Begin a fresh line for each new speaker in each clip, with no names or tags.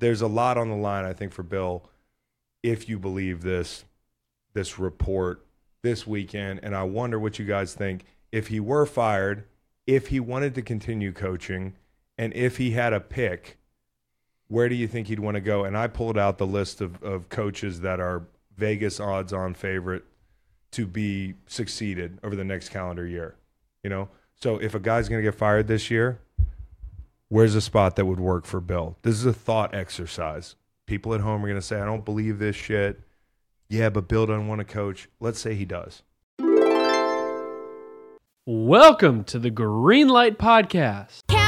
there's a lot on the line, I think, for Bill, if you believe this this report this weekend. And I wonder what you guys think. If he were fired, if he wanted to continue coaching, and if he had a pick, where do you think he'd want to go? And I pulled out the list of, of coaches that are Vegas odds on favorite to be succeeded over the next calendar year. You know? So if a guy's going to get fired this year, where's a spot that would work for Bill? This is a thought exercise. People at home are going to say, I don't believe this shit. Yeah, but Bill doesn't want to coach. Let's say he does.
Welcome to the Green Light Podcast.
Cowboy,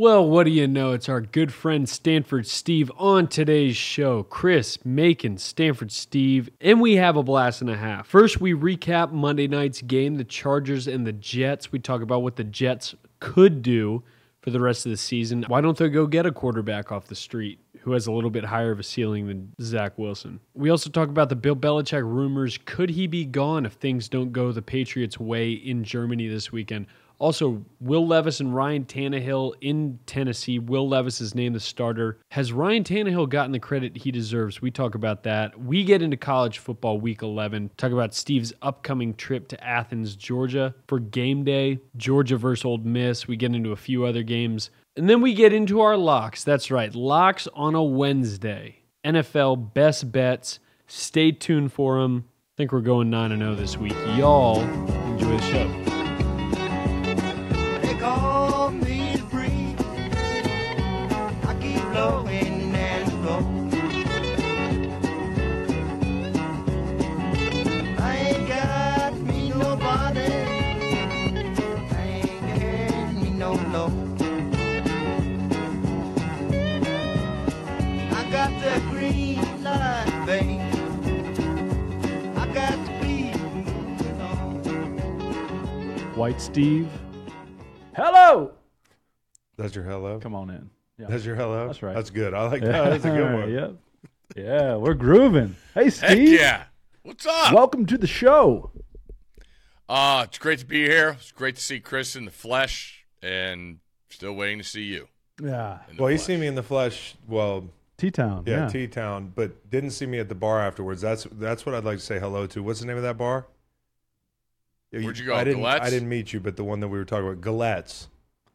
Well, what do you know? It's our good friend Stanford Steve on today's show. Chris, Macon, Stanford Steve, and we have a blast and a half. First, we recap Monday night's game, the Chargers and the Jets. We talk about what the Jets could do for the rest of the season. Why don't they go get a quarterback off the street who has a little bit higher of a ceiling than Zach Wilson? We also talk about the Bill Belichick rumors. Could he be gone if things don't go the Patriots' way in Germany this weekend? Also, Will Levis and Ryan Tannehill in Tennessee. Will Levis is named the starter. Has Ryan Tannehill gotten the credit he deserves? We talk about that. We get into college football week 11. Talk about Steve's upcoming trip to Athens, Georgia for game day. Georgia versus Ole Miss. We get into a few other games. And then we get into our locks. That's right, locks on a Wednesday. NFL best bets. Stay tuned for them. I think we're going 9 0 this week. Y'all enjoy the show.
White Steve. Hello.
That's your hello?
Come on in. Yeah.
That's your hello?
That's right.
That's good. I like that. That's a good one.
yep. Yeah, we're grooving. Hey,
Heck
Steve.
yeah. What's up?
Welcome to the show.
Uh, it's great to be here. It's great to see Chris in the flesh and still waiting to see you.
Yeah.
Well, he
flesh.
seen me in the flesh. Well,
T Town.
yeah,
Yeah.
T Town, but didn't see me at the bar afterwards. That's that's what I'd like to say hello to. What's the name of that bar?
Where'd you go,
I didn't.
Gallette's?
I didn't meet you, but the one that we were talking about, Gallette's.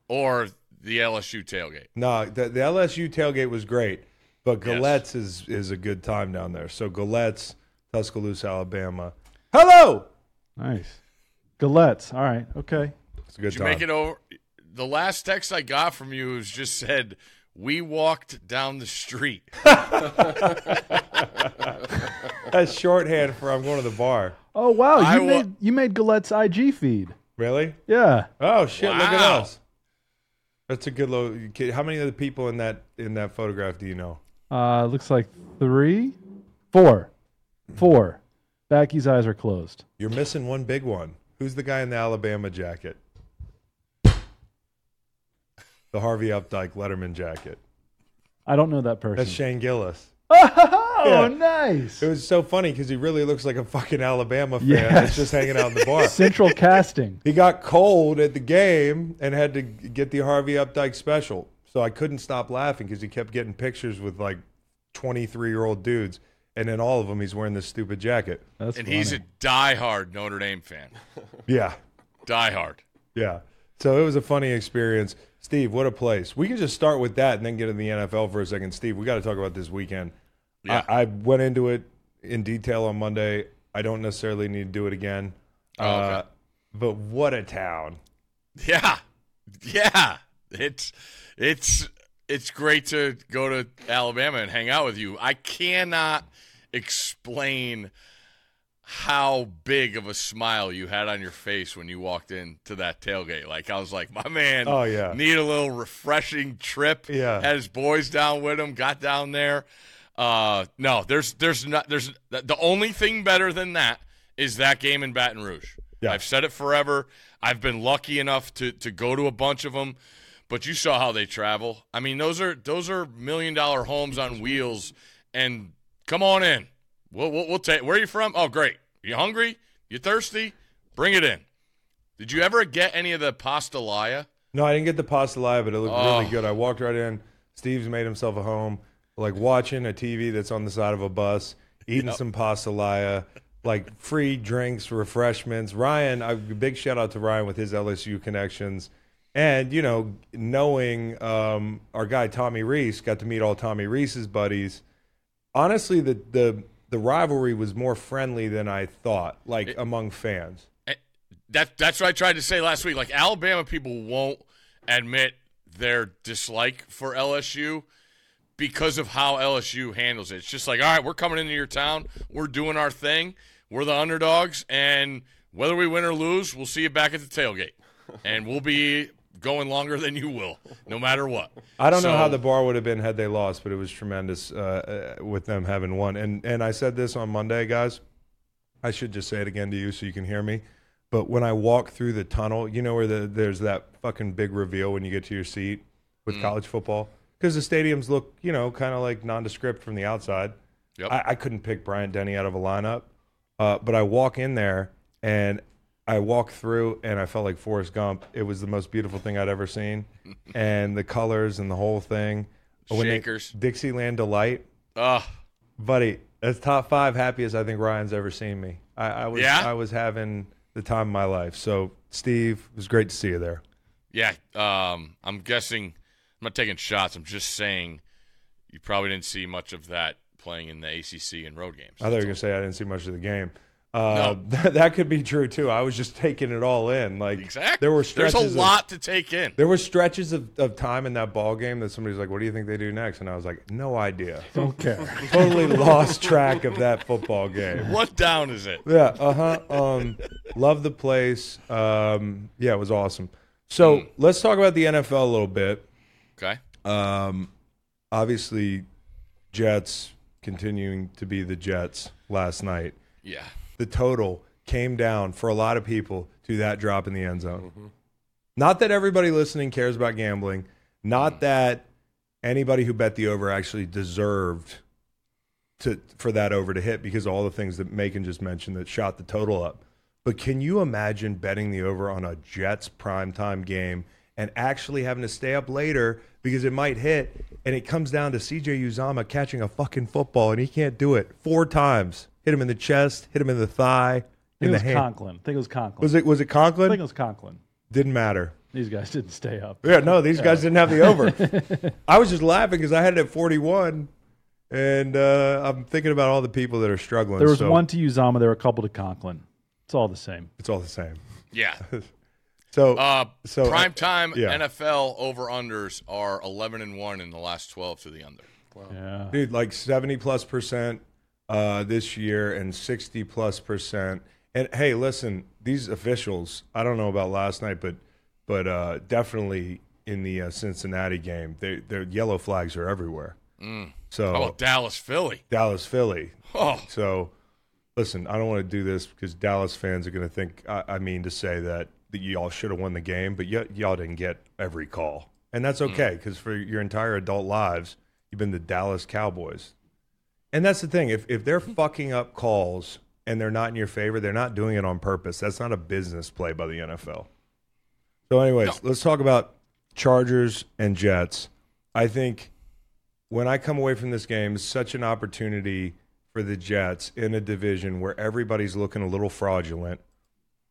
Or the LSU tailgate.
No, the, the LSU tailgate was great, but
Yes.
Is is a good time down there. So Gallette's, Tuscaloosa, Alabama. Hello.
Nice. Gallettes. All right. Okay.
It's a good
Did you make it over? The last text I got from you was just said, "We walked down the street."
That's shorthand for I'm going to the bar.
Oh wow,
I
you
wa-
made you made Gallette's IG feed.
Really?
Yeah.
Oh shit! Look at
Wow.
us. That's a good low. How many of the people in that in that photograph do you know?
Uh, looks like three, four, four. Becky's eyes are closed.
You're missing one big one. Who's the guy in the Alabama jacket? The Harvey Updyke Letterman jacket.
I don't know that person.
That's Shane Gillis.
oh,
Yeah.
nice.
It was so funny because he really looks like a fucking Alabama fan
Yes.
that's just hanging out in the bar.
Central casting.
He got cold at the game and had to get the Harvey Updyke special. So I couldn't stop laughing because he kept getting pictures with like 23 year old dudes. And then all of them, he's wearing this stupid jacket.
That's
and he's a
funny.
diehard Notre Dame fan.
Yeah.
Diehard.
Yeah. So it was a funny experience. Steve, what a place. We can just start with that and then get in the NFL for a second. Steve, we got to talk about this weekend.
Yeah.
I, I went into it in detail on Monday. I don't necessarily need to do it again.
Oh, okay.
Uh, but what a town.
Yeah, yeah. It's it's it's great to go to Alabama and hang out with you. I cannot explain how big of a smile you had on your face when you walked into that tailgate. Like I was like, my man.
Oh, yeah.
Need a little refreshing trip.
Yeah.
Had his boys down with him. Got down there. Uh, no, there's there's not there's the only thing better than that is that game in Baton Rouge.
Yeah.
I've said it forever. I've been lucky enough to to go to a bunch of them, but you saw how they travel. I mean, those are those are million dollar homes on wheels. And come on in. We'll we'll, we'll take. Where are you from? Oh, great. You hungry? You thirsty? Bring it in. Did you ever get any of the pastalaya?
No, I didn't get the pasta live, but it looked
Oh.
really good. I walked right in. Steve's made himself a home, like watching a TV that's on the side of a bus, eating some pasta laya, like free drinks, refreshments. Ryan, a big shout out to Ryan with his LSU connections. And, you know, knowing um, our guy Tommy Rees, got to meet all Tommy Rees's buddies. Honestly, the, the, the rivalry was more friendly than I thought, like among fans.
Eh, That that's what I tried to say last week. Like Alabama people won't admit their dislike for LSU because of how LSU handles it. It's just like, all right, we're coming into your town, we're doing our thing, we're the underdogs, and whether we win or lose, we'll see you back at the tailgate, and we'll be going longer than you will, no matter what.
I don't know how the bar would have been had they lost, but it was tremendous uh, uh, with them having won. And and I said this on Monday, guys. I should just say it again to you so you can hear me. But when I walk through the tunnel, you know where the, there's that fucking big reveal when you get to your seat
Mm.
with college football because the stadiums look, you know, kind of like nondescript from the outside.
Yep.
I, I couldn't pick Bryant Denny out of a lineup, uh, but I walk in there and I walked through and I felt like Forrest Gump. It was the most beautiful thing I'd ever seen, and the colors and the whole thing. When they-
Shakers.
Dixieland delight,
Ugh.
buddy. That's top five happiest I think Ryan's ever seen me. I, I was
Yeah?
I was having the time of my life. So Steve, it was great to see you there.
Yeah, um, I'm guessing. I'm not taking shots. I'm just saying you probably didn't see much of that playing in the ACC and road games.
I thought you were gonna say I didn't see much of the game. Uh, that, that could be true too. I was just taking it all in. Like
exactly.
there were stretches.
There's
stretches.
a
of-
lot to take in.
there were stretches of, of time in that ball game that somebody's like, "What do you think they do next?" And I was like, "No idea."
Don't care.
totally lost track of that football game.
What down is it?
Yeah, uh huh. Um, love the place. Um, yeah, it was awesome. So let's talk about the NFL a little bit.
Okay.
Um, obviously, Jets continuing to be the Jets last night.
Yeah.
The total came down for a lot of people to that drop in the end zone. Mm-hmm. Not that everybody listening cares about gambling. Not mm. that anybody who bet the over actually deserved to for that over to hit because all the things that Macon just mentioned that shot the total up. But can you imagine betting the over on a Jets primetime game and actually having to stay up later because it might hit and it comes down to CJ Uzomah catching a fucking football and he can't do it four times. Hit him in the chest, hit him in the thigh, in
it
the
was
hand.
Conklin. I think it was Conklin.
Was it was it
I think it was Conklin.
Didn't matter.
These guys didn't stay up.
Yeah, no, these guys didn't have the over. I was just laughing because I had it at 41, and uh, I'm thinking about all the people that are struggling.
There was
so
one to Uzomah. There were a couple to Conklin. It's all the same.
It's all the same.
Yeah.
So,
Uh,
So, uh,
prime time
yeah.
NFL over unders are 11 and one in the last 12 to the under.
Yeah.
dude, like 70 plus percent uh, this year and 60 plus percent. And hey, listen, these officials. I don't know about last night, but but uh, definitely in the uh, Cincinnati game, they, their yellow flags are everywhere. So
How about Dallas, Philly?
Dallas, Philly.
Oh,
So, listen, I don't want to do this because Dallas fans are going to think I, I mean to say that, that y'all should have won the game, but y- y'all didn't get every call. And that's okay because for your entire adult lives, you've been the Dallas Cowboys. And that's the thing. If, if they're hmm. fucking up calls and they're not in your favor, they're not doing it on purpose. That's not a business play by the NFL. So, anyways, let's talk about Chargers and Jets. I think when I come away from this game, it's such an opportunity for the Jets in a division where everybody's looking a little fraudulent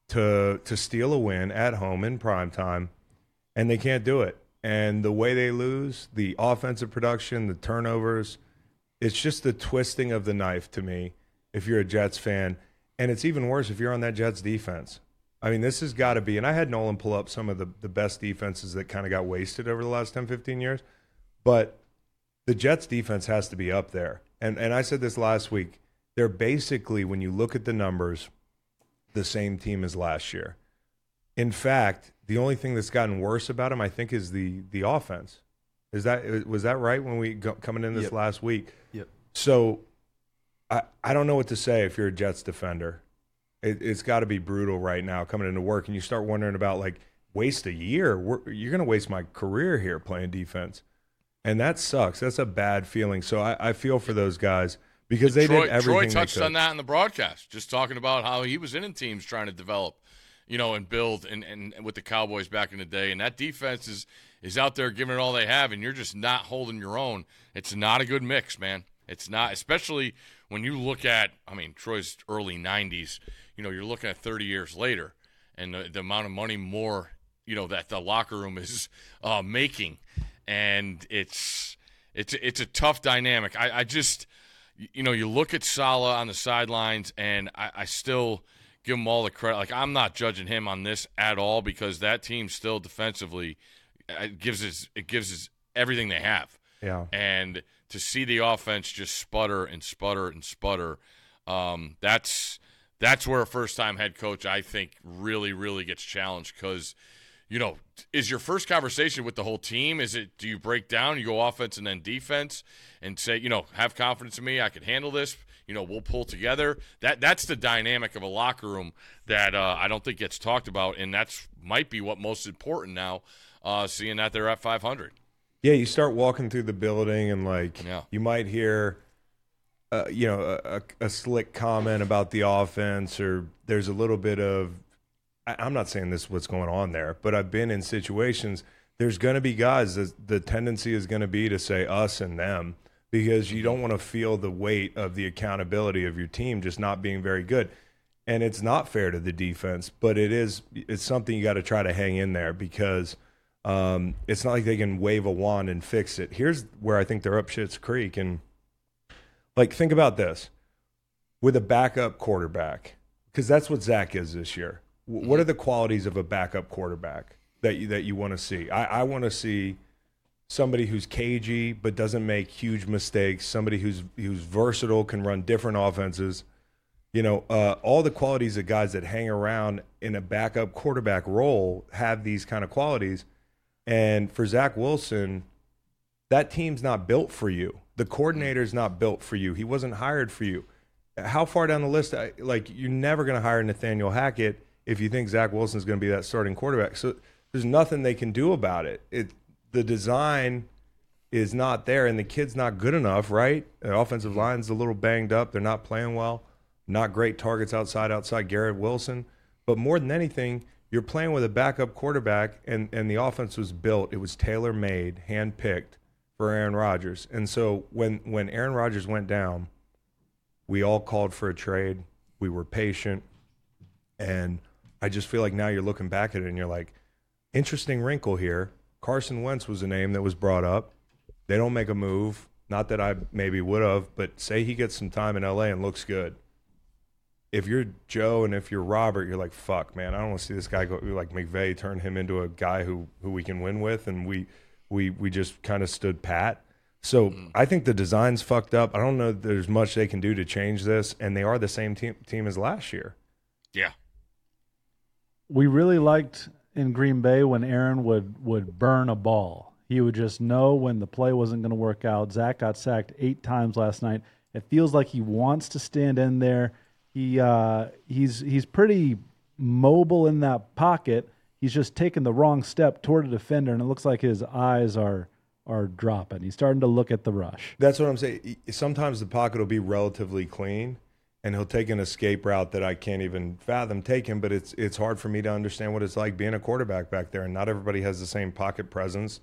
to to steal a win at home in prime time, and they can't do it. And the way they lose, the offensive production, the turnovers, it's just the twisting of the knife to me. If you're a Jets fan, and it's even worse if you're on that Jets defense. I mean, this has got to be, and I had Nolan pull up some of the, the best defenses that kind of got wasted over the last 10, 15 years. But the Jets defense has to be up there. And and I said this last week. They're basically, when you look at the numbers, the same team as last year. In fact, the only thing that's gotten worse about them, I think, is the the offense. Is that was that right when we go, coming in this
Yep.
last week?
Yep.
So, I I don't know what to say if you're a Jets defender. It, it's got to be brutal right now coming into work, and you start wondering about like waste a year. We're, you're going to waste my career here playing defense, and that sucks. That's a bad feeling. So I, I feel for those guys because they
Troy,
did everything
Troy
they
touched
could.
on that in the broadcast, just talking about how he was in teams trying to develop, you know, and build and, and with the Cowboys back in the day. And that defense is is out there giving it all they have, and you're just not holding your own. It's not a good mix, man. It's not, especially when you look at, I mean, Troy's early '90s. You know, you're looking at 30 years later, and the, the amount of money more, you know, that the locker room is uh, making, and it's it's it's a tough dynamic. I, I just, you know, you look at Salah on the sidelines, and I, I still give him all the credit. Like I'm not judging him on this at all because that team still defensively it gives us it gives us everything they have.
Yeah.
And to see the offense just sputter and sputter and sputter, um, that's that's where a first time head coach I think really really gets challenged because you know is your first conversation with the whole team is it do you break down you go offense and then defense and say you know have confidence in me I can handle this you know we'll pull together that that's the dynamic of a locker room that uh, I don't think gets talked about and that's might be what most important now uh, seeing that they're at 500
Yeah, you start walking through the building and like
Yeah.
you might hear, uh, you know, a, a, a slick comment about the offense, or there's a little bit of. I, I'm not saying this is what's going on there, but I've been in situations. There's going to be guys. that The tendency is going to be to say us and them because you don't want to feel the weight of the accountability of your team just not being very good. And it's not fair to the defense, but it is. It's something you got to try to hang in there because. Um, it's not like they can wave a wand and fix it. Here's where I think they're up shit's creek. And like, think about this with a backup quarterback, because that's what Zach is this year. W- What are the qualities of a backup quarterback that you, that you want to see? I, I want to see somebody who's cagey but doesn't make huge mistakes. Somebody who's who's versatile, can run different offenses. You know, uh, all the qualities of guys that hang around in a backup quarterback role have these kind of qualities. And for Zach Wilson, that team's not built for you. The coordinator's not built for you. He wasn't hired for you. How far down the list? Like, you're never going to hire Nathaniel Hackett if you think Zach Wilson's going to be that starting quarterback. So there's nothing they can do about it. It the design is not there, and the kid's not good enough. Right? The offensive line's a little banged up. They're not playing well. Not great targets outside. Outside Garrett Wilson, but more than anything, you're playing with a backup quarterback, and and the offense was built. It was tailor made, hand picked for Aaron Rodgers. And so when when Aaron Rodgers went down, we all called for a trade. We were patient, and I just feel like now you're looking back at it and you're like, interesting wrinkle here. Carson Wentz was a name that was brought up. They don't make a move. Not that I maybe would have, but say he gets some time in LA and looks good. If you're Joe and if you're Robert, you're like, fuck, man, I don't want to see this guy go like McVay turn him into a guy who who we can win with, and we we we just kind of stood pat. So mm. I think the design's fucked up. I don't know that there's much they can do to change this, and they are the same team team as last year.
yeah
we really liked in Green Bay when Aaron would would burn a ball. He would just know when the play wasn't going to work out. Zach got sacked eight times last night. It feels like he wants to stand in there. He uh, he's he's pretty mobile in that pocket. He's just taking the wrong step toward a defender, and it looks like his eyes are are dropping. He's starting to look at the rush.
That's what I'm saying. Sometimes the pocket will be relatively clean, and he'll take an escape route that I can't even fathom taking. But it's it's hard for me to understand what it's like being a quarterback back there, and not everybody has the same pocket presence,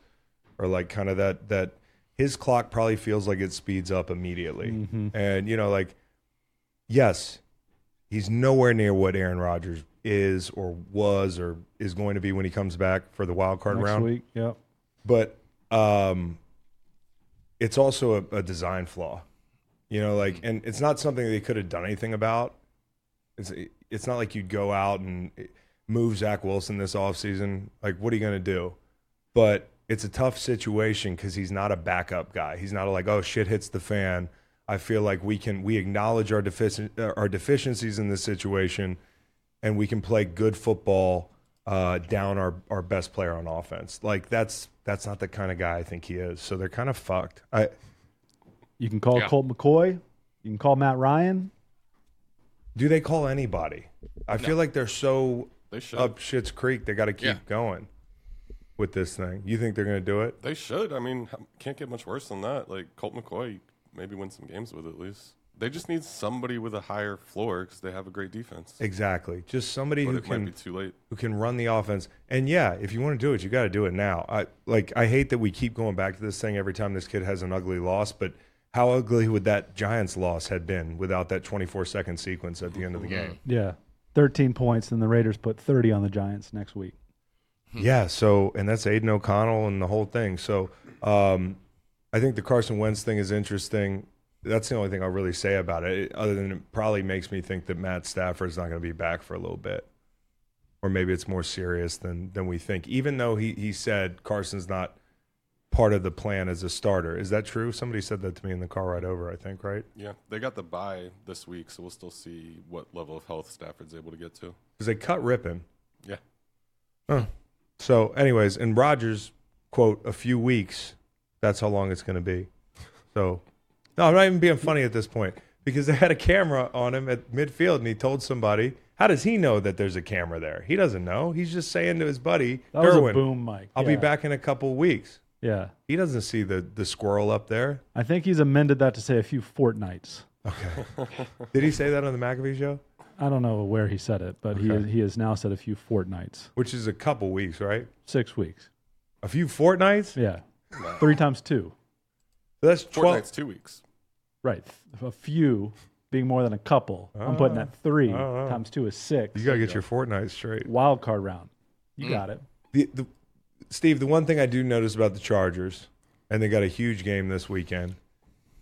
or like kind of that that his clock probably feels like it speeds up immediately, and you know like yes, he's nowhere near what Aaron Rodgers is or was or is going to be when he comes back for the wild card
Next
round
week, yep.
but um, it's also a, a design flaw. You know, like, and it's not something they could have done anything about. It's it's not like you'd go out and move Zach Wilson this offseason. Like, what are you going to do? But it's a tough situation because he's not a backup guy. He's not like, oh shit hits the fan. I feel like we can we acknowledge our defici- uh, our deficiencies in this situation, and we can play good football uh, down our, our best player on offense. Like that's that's not the kind of guy I think he is. So they're kind of fucked. I
You can call
Yeah.
Colt McCoy. You can call Matt Ryan.
do they call anybody? I feel like they're so
They should.
up shit's creek. They got to keep
Yeah.
going with this thing. You think they're going to do it?
They should. I mean, can't get much worse than that. Like Colt McCoy, maybe win some games with at least. They just need somebody with a higher floor because they have a great defense.
Exactly. Just somebody
But
who
it might
can
be too late.
who can run the offense. And yeah, if you want to do it, you got to do it now. I like I hate that we keep going back to this thing every time this kid has an ugly loss, but how ugly would that Giants loss had been without that 24 second sequence at the end of the game?
Yeah. 13 points, and the Raiders put 30 on the Giants next week.
Yeah, so and that's Aidan O'Connell and the whole thing. So um, I think the Carson Wentz thing is interesting. That's the only thing I'll really say about it, other than it probably makes me think that Matt Stafford's not going to be back for a little bit, or maybe it's more serious than than we think. Even though he he said Carson's not part of the plan as a starter, is that true? Somebody said that to me in the car ride over. I think right
Yeah, they got the bye this week, so we'll still see what level of health Stafford's able to get to.
because they cut Rypien.
Yeah. Oh.
So, anyways, and Rodgers quote a few weeks. That's how long it's going to be. So, no, I'm not even being funny at this point because they had a camera on him at midfield, and he told somebody. How does he know that there's a camera there? He doesn't know. He's just saying to his buddy,
That was a boom mic.
I'll
Yeah.
be back in a couple weeks.
Yeah.
He doesn't see the the squirrel up there.
I think he's amended that to say a few fortnights. Okay.
Did he say that on the McAfee show?
I don't know where he said it, but he,
Okay.
he has now said a few fortnights.
Which is a couple weeks, right?
Six weeks.
A few fortnights.
Yeah. Three times two.
That's twelve.
Fortnight's two weeks.
Right. A few being more than a couple. I'm putting that ah. three
Oh, oh.
times two is six.
You gotta get your fortnight straight.
wild card round. You mm. got it.
the, the Steve, the one thing I do notice about the Chargers, and they got a huge game this weekend,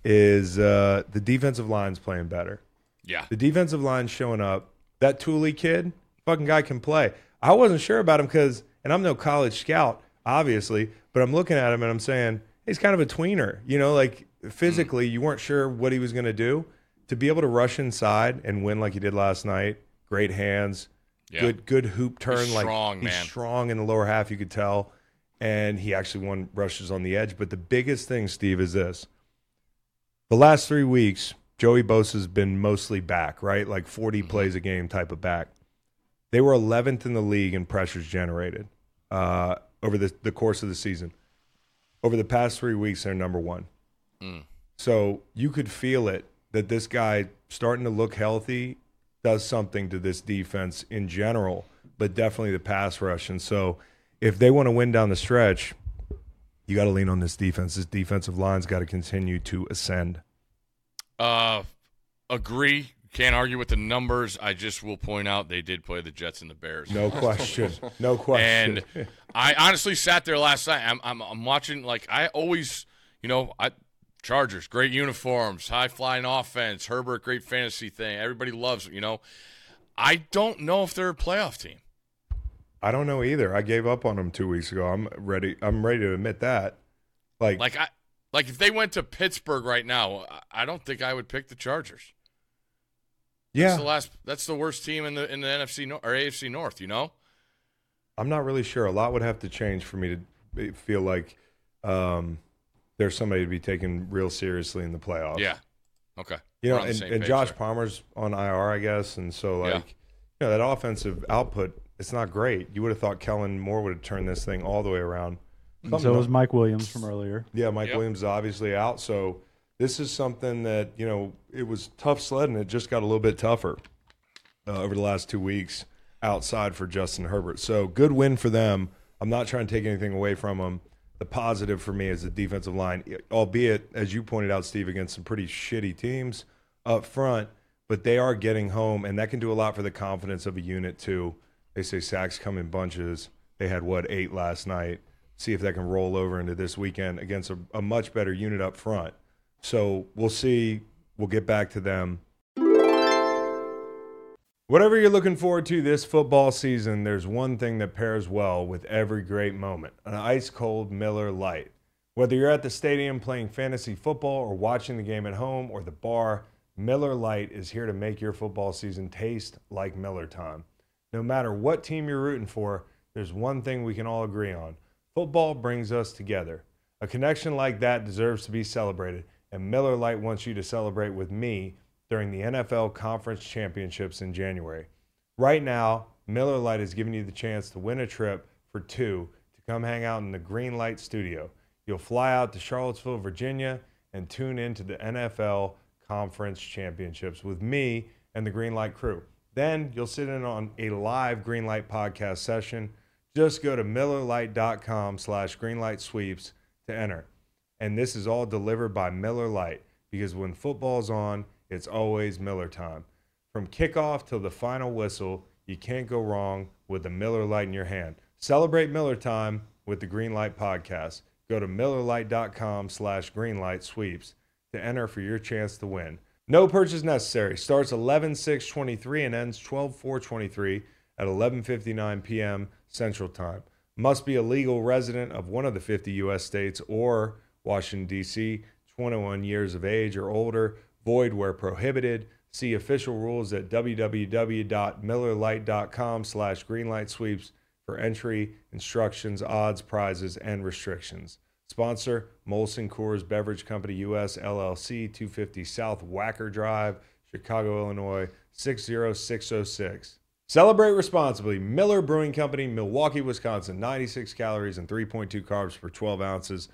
is uh, the defensive line's playing better.
Yeah.
The defensive line's showing up. That Tuli kid, fucking guy can play. I wasn't sure about him because, and I'm no college scout, obviously, but I'm looking at him and I'm saying he's kind of a tweener. You know, like physically, you weren't sure what he was going to do. To be able to rush inside and win like he did last night, great hands,
Yeah.
good good hoop turn.
He's
like
strong,
he's
man.
strong in the lower half, you could tell, and he actually won rushes on the edge. But the biggest thing, Steve, is this: the last three weeks, Joey Bosa's been mostly back, right? Like 40
Mm-hmm.
plays a game type of back. They were 11th in the league in pressures generated uh, over the, the course of the season. Over the past three weeks, they're number one.
Mm.
So you could feel it that this guy starting to look healthy does something to this defense in general, but definitely the pass rush. And so if they want to win down the stretch, you got to lean on this defense. This defensive line's got to continue to ascend.
Uh, agree. Can't argue with the numbers. I just will point out they did play the Jets and the Bears.
No question. No question.
And I honestly sat there last night. I'm, I'm, I'm watching, like, I always, you know, I Chargers, great uniforms, high flying offense, Herbert, great fantasy thing. Everybody loves, you know. I don't know if they're a playoff team.
I don't know either. I gave up on them two weeks ago. I'm ready. I'm ready to admit that. Like,
Like, I, like if they went to Pittsburgh right now, I- I don't think I would pick the Chargers.
Yeah,
That's the last. That's the worst team in the in the NFC Nor- or AFC North. You know.
I'm not really sure. A lot would have to change for me to feel like um, there's somebody to be taken real seriously in the playoffs.
Yeah. Okay.
You
We're
know, and, and
page
Josh
there.
Palmer's on IR, I guess, and so like,
Yeah.
you know, that offensive output, it's not great. You would have thought Kellen Moore would have turned this thing all the way around.
And
Something
so was Mike Williams from earlier.
Yeah, Mike
Yep.
Williams is obviously out, so this is something that you know it was tough sledding. It just got a little bit tougher uh, over the last two weeks outside for Justin Herbert. So good win for them. I'm not trying to take anything away from them. The positive for me is the defensive line, albeit as you pointed out, Steve, against some pretty shitty teams up front, but they are getting home, and that can do a lot for the confidence of a unit too. They say sacks come in bunches. They had what eight last night. See if that can roll over into this weekend against a, a much better unit up front. So we'll see. We'll get back to them. Whatever you're looking forward to this football season, there's one thing that pairs well with every great moment an ice cold Miller Lite. Whether you're at the stadium playing fantasy football or watching the game at home or the bar, Miller Lite is here to make your football season taste like Miller time. No matter what team you're rooting for, there's one thing we can all agree on football brings us together. A connection like that deserves to be celebrated, and Miller Lite wants you to celebrate with me during the NFL Conference Championships in January. Right now, Miller Lite is giving you the chance to win a trip for two to come hang out in the Green Light Studio. You'll fly out to Charlottesville, Virginia, and tune in to the NFL conference championships with me and the Green Light crew. Then you'll sit in on a live Green Light podcast session. Just go to millerlite.com slash greenlight sweeps to enter. And this is all delivered by Miller Lite because when football's on, it's always Miller time. From kickoff till the final whistle, you can't go wrong with the Miller Lite in your hand. Celebrate Miller time with the Green Light podcast. Go to millerlite.com slash greenlight sweeps to enter for your chance to win. No purchase necessary. Starts 11 6 23 and ends 12 4 23 at 11:59 p.m. Central Time. Must be a legal resident of one of the 50 U.S. states or Washington D.C. 21 years of age or older. Void where prohibited. See official rules at www.millerlite.com slash greenlightsweeps for entry, instructions, odds, prizes, and restrictions. Sponsor Molson Coors Beverage Company US LLC, 250 South Wacker Drive, Chicago, Illinois 60606. Celebrate responsibly. Miller Brewing Company, Milwaukee, Wisconsin. 96 calories and 3.2 carbs per 12 ounces.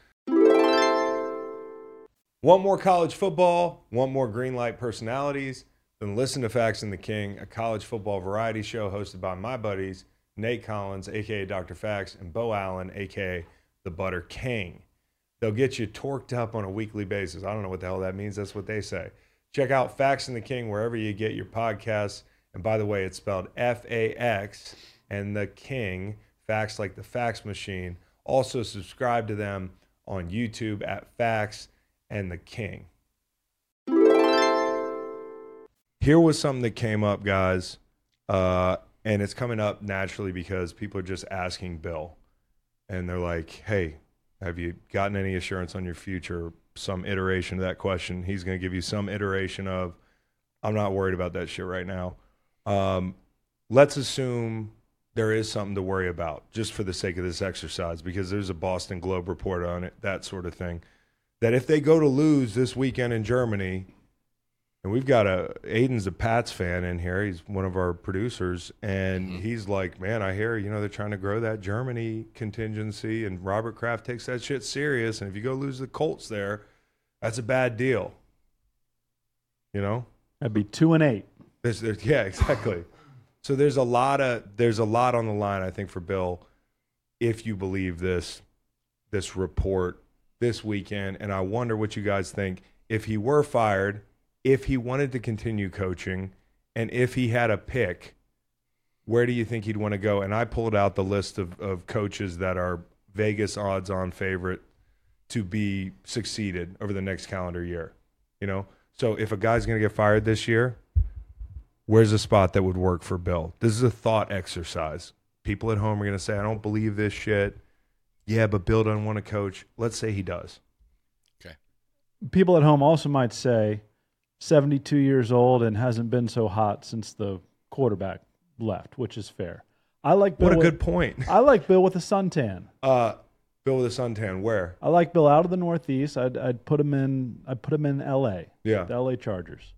Want more college football? Want more green light personalities? Then listen to Facts and the King, a college football variety show hosted by my buddies Nate Collins, aka Dr. Facts, and Bo Allen, aka the Butter King. They'll get you torqued up on a weekly basis. I don't know what the hell that means. That's what they say. Check out Facts and the King wherever you get your podcasts. And by the way, it's spelled F A X and the King, facts like the fax machine. Also, subscribe to them on YouTube at Facts and the King. Here was something that came up, guys, uh, and it's coming up naturally because people are just asking Bill, and they're like, "Hey, have you gotten any assurance on your future?" Some iteration of that question. He's going to give you some iteration of, "I'm not worried about that shit right now." Um, let's assume there is something to worry about, just for the sake of this exercise, because there's a Boston Globe report on it, that sort of thing. That if they go to lose this weekend in Germany, and we've got a Aiden's a Pats fan in here. He's one of our producers, and mm-hmm. he's like, "Man, I hear you know they're trying to grow that Germany contingency, and Robert Kraft takes that shit serious. And if you go lose the Colts there, that's a bad deal. You know,
That'd be two and eight.
there's, there's, yeah, exactly. So there's a lot of there's a lot on the line, I think, for Bill, if you believe this this report this weekend. And I wonder what you guys think. If he were fired, if he wanted to continue coaching, and if he had a pick, where do you think he'd want to go? And I pulled out the list of, of coaches that are Vegas odds on favorite to be succeeded over the next calendar year. You know? So if a guy's gonna get fired this year, where's a spot that would work for Bill? This is a thought exercise. People at home are going to say, I don't believe this shit. Yeah, but Bill doesn't want to coach. Let's say he does. Okay.
People at home also might say, 72 years old and hasn't been so hot since the quarterback left, which is fair. I like Bill
What a
with-
good point.
I like Bill with a suntan.
Uh, Bill with a suntan, where?
I like Bill out of the Northeast. I'd, I'd put him in. I'd put him in L.A.
Yeah,
The L.A. Chargers.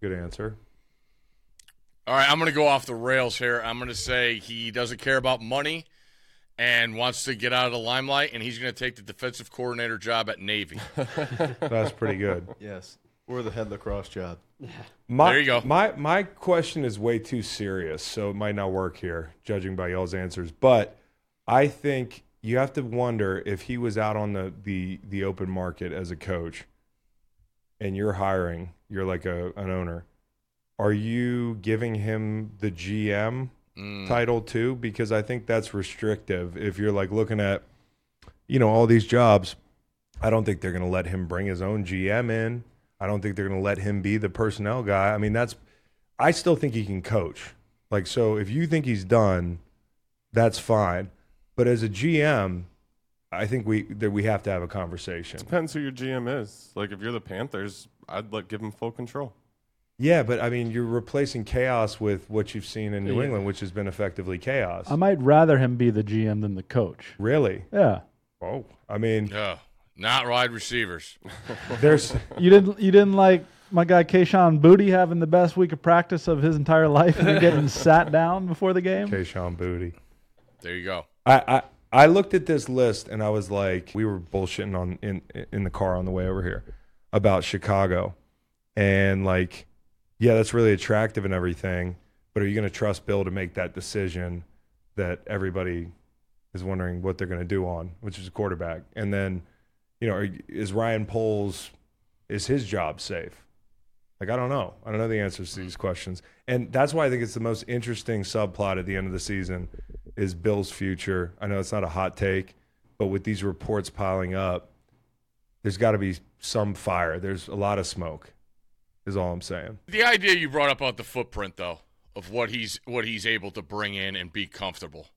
good answer.
All right, I'm going to go off the rails here. I'm going to say he doesn't care about money and wants to get out of the limelight, and he's going to take the defensive coordinator job at Navy.
That's pretty good.
Yes. Or the head lacrosse job.
My,
There you go.
My my question is way too serious, so it might not work here, judging by y'all's answers. But I think you have to wonder if he was out on the the, the open market as a coach, and you're hiring, you're like a an owner. Are you giving him the GM
Mm.
title too? Because I think that's restrictive. If you're like looking at, you know, all these jobs, I don't think they're going to let him bring his own GM in. I don't think they're going to let him be the personnel guy. I mean, that's. I still think he can coach. Like, so if you think he's done, that's fine. But as a GM, I think we that we have to have a conversation.
Depends who your GM is. Like if you're the Panthers, I'd like give him full control.
Yeah, but I mean, you're replacing chaos with what you've seen in New
Yeah.
England, which has been effectively chaos.
I might rather him be the GM than the coach.
really?
Yeah.
Oh, I mean,
Ugh, not wide receivers.
there's
You didn't. You didn't like my guy Kayshon Boutte having the best week of practice of his entire life and getting sat down before the game.
Kayshon Boutte.
There you go.
I, I I looked at this list and I was like, we were bullshitting on in in the car on the way over here. about Chicago. And like, yeah, that's really attractive and everything. But are you going to trust Bill to make that decision that everybody is wondering what they're going to do on, which is a quarterback? And then, you know, are, is Ryan Poles is his job safe? Like, I don't know. I don't know the answers to these questions. And that's why I think it's the most interesting subplot at the end of the season is Bill's future. I know it's not a hot take, but with these reports piling up, there's got to be some fire. There's a lot of smoke, is all I'm saying.
The idea you brought up about the footprint, though, of what he's what he's able to bring in and be comfortable.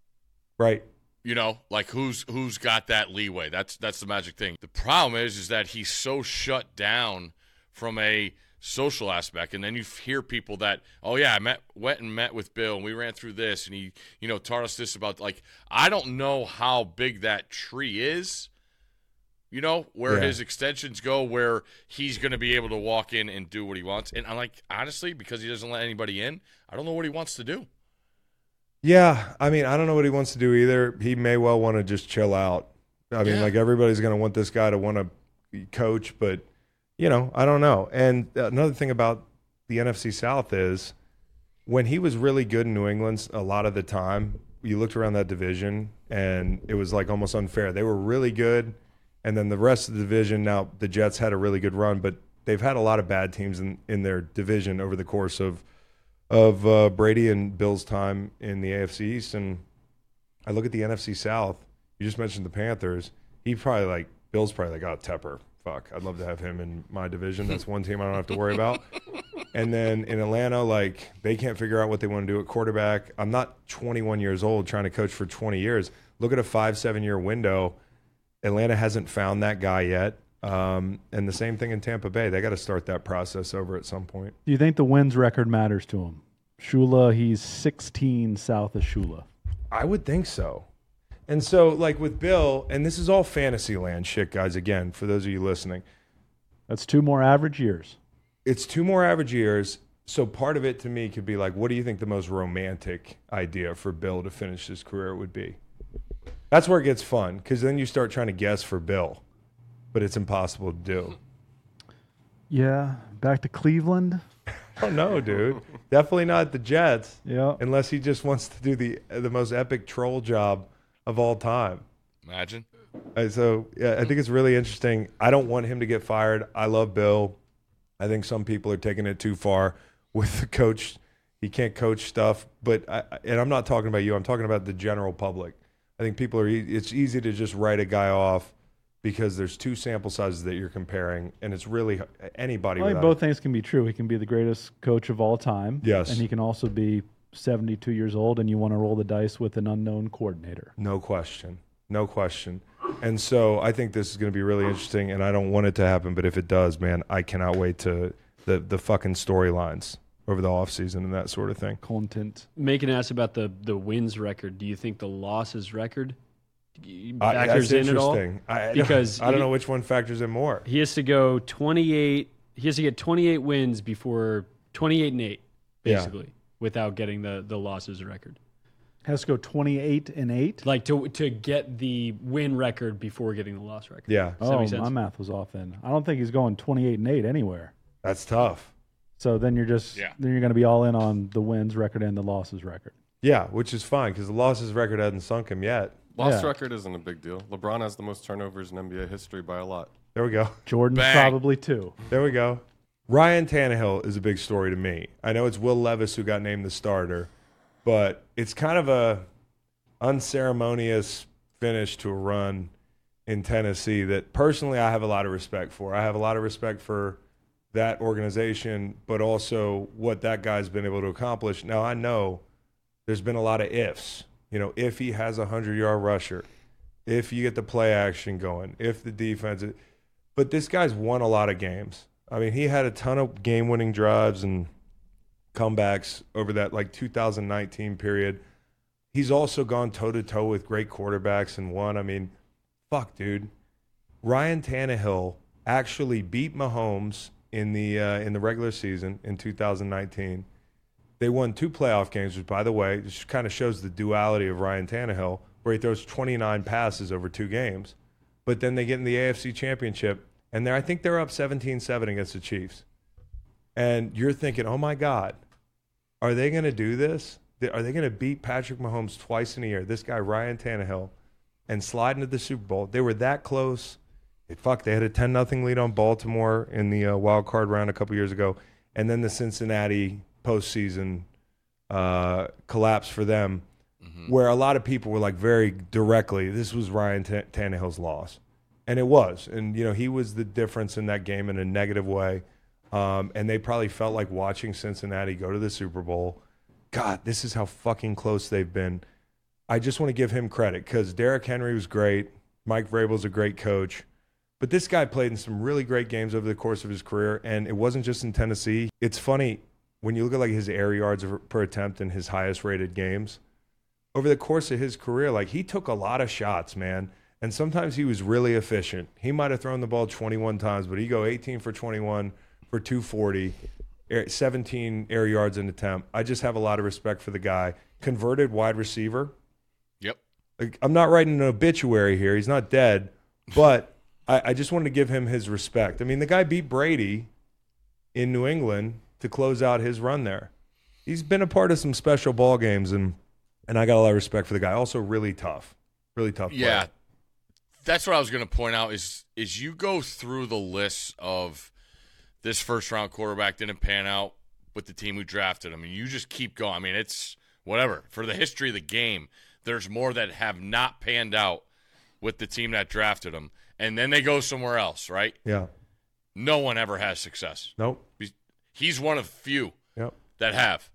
Right.
You know, like who's who's got that leeway? That's that's the magic thing. The problem is, is that he's so shut down from a social aspect, and then you hear people that, oh yeah, I met went and met with Bill, and we ran through this, and he, you know, taught us this about like I don't know how big that tree is. You know where
Yeah.
his extensions go, where he's going to be able to walk in and do what he wants. And I'm like, honestly, because he doesn't let anybody in, I don't know what he wants to do.
Yeah, I mean, I don't know what he wants to do either. He may well want to just chill out. I mean,
Yeah.
like everybody's going to want this guy to want to coach, but you know, I don't know. And another thing about the NFC South is when he was really good in New England, a lot of the time you looked around that division and it was like almost unfair. They were really good, and then the rest of the division. Now the Jets had a really good run, but they've had a lot of bad teams in, in their division over the course of of uh, Brady and Bill's time in the AFC East, and I look at the NFC South. You just mentioned the Panthers. He probably like Bill's probably like, oh Tepper, fuck, I'd love to have him in my division. That's one team I don't have to worry about. And then in Atlanta, like they can't figure out what they want to do at quarterback. I'm not 21 years old trying to coach for 20 years. Look at a five, seven year window. Atlanta hasn't found that guy yet. Um, and the same thing in Tampa Bay. They got to start that process over at some point.
Do you think the wins record matters to him? Shula, he's 16 south of Shula.
I would think so. And so, like with Bill, and this is all fantasy land shit, guys. Again, for those of you listening,
That's two more average years.
it's two more average years. So part of it to me could be like, what do you think the most romantic idea for Bill to finish his career would be? That's where it gets fun because then you start trying to guess for Bill, but it's impossible to do.
Yeah, back to Cleveland.
Oh no, dude, definitely not the Jets.
Yeah.
unless he just wants to do the the most epic troll job of all time.
Imagine.
Uh, so yeah, I think it's really interesting. I don't want him to get fired. I love Bill. I think some people are taking it too far with the coach. He can't coach stuff, but I, I- and I'm not talking about you. I'm talking about the general public. I think people are. e- It's easy to just write a guy off because there's two sample sizes that you're comparing, and it's really anybody. Without-
both things can be true. He can be the greatest coach of all time.
Yes.
And he can also be 72 years old and you want to roll the dice with an unknown coordinator.
No question. No question. And so I think this is going to be really interesting, and I don't want it to happen, but if it does, man, I cannot wait to the the fucking storylines over the offseason and that sort of thing.
Content.
Macon asked about the the wins record. Do you think the losses record factors
that's
in at all?
interesting. I, I
Because
don't, I don't
he-
know which one factors in more.
He has to go 28. He has to get 28 wins before 28 and 8,
Yeah.
basically, without getting the, the losses record.
Has to go 28 and 8.
Like to to get the win record before getting the loss record.
Yeah,
Does that
Oh,
make sense?
my math was off then. I don't think he's going 28 and 8 anywhere.
that's tough.
So then you're just
Yeah.
then you're going to be all in on the wins record and the losses record.
Yeah, which is fine because the losses record hasn't sunk him yet.
Lost
Yeah.
record isn't a big deal. LeBron has the most turnovers in NBA history by a lot.
There we go.
Jordan
Bang.
probably too.
There we go. Ryan Tannehill is a big story to me. I know it's Will Levis who got named the starter, but it's kind of a unceremonious finish to a run in Tennessee that personally I have a lot of respect for. I have a lot of respect for that organization, but also what that guy's been able to accomplish. Now I know there's been a lot of ifs. You know, if he has a hundred yard rusher, if you get the play action going, if the defense but this guy's won a lot of games. I mean, he had a ton of game winning drives and comebacks over that like 2019 period. He's also gone toe to toe with great quarterbacks and won. I mean, fuck, dude. Ryan Tannehill actually beat Mahomes in the uh, in the regular season in 2019. They won two playoff games, which, by the way, just kind of shows the duality of Ryan Tannehill, where he throws 29 passes over two games. But then they get in the AFC Championship and I think they're up 17-7 against the Chiefs. And you're thinking, "Oh my god, are they going to do this? Are they going to beat Patrick Mahomes twice in a year? This guy Ryan Tannehill and slide into the Super Bowl. They were that close. It, fuck, they had a 10 nothing lead on Baltimore in the uh, wild card round a couple years ago. And then the Cincinnati postseason uh, collapse for them, where a lot of people were like very directly, this was Ryan T- Tannehill's loss. And it was. And, you know, he was the difference in that game in a negative way. Um, and they probably felt like watching Cincinnati go to the Super Bowl. God, this is how fucking close they've been. I just want to give him credit because Derrick Henry was great. Mike Vrabel's a great coach. But this guy played in some really great games over the course of his career, and it wasn't just in Tennessee. It's funny when you look at like his air yards per attempt in his highest rated games. Over the course of his career, like he took a lot of shots, man. And sometimes he was really efficient. He might have thrown the ball 21 times, but he go 18 for 21 for 240, 17 air yards an attempt. I just have a lot of respect for the guy. Converted wide receiver.
Yep.
Like, I'm not writing an obituary here. He's not dead, but I, I just wanted to give him his respect. I mean, the guy beat Brady in New England to close out his run there. He's been a part of some special ball games, and and I got a lot of respect for the guy. Also, really tough, really tough. player.
Yeah, that's what I was going to point out. Is is you go through the list of this first round quarterback didn't pan out with the team who drafted him, and you just keep going. I mean, it's whatever for the history of the game. There's more that have not panned out with the team that drafted him, and then they go somewhere else. Right?
yeah.
No one ever has success.
Nope.
He's- one of few
Yep.
that have.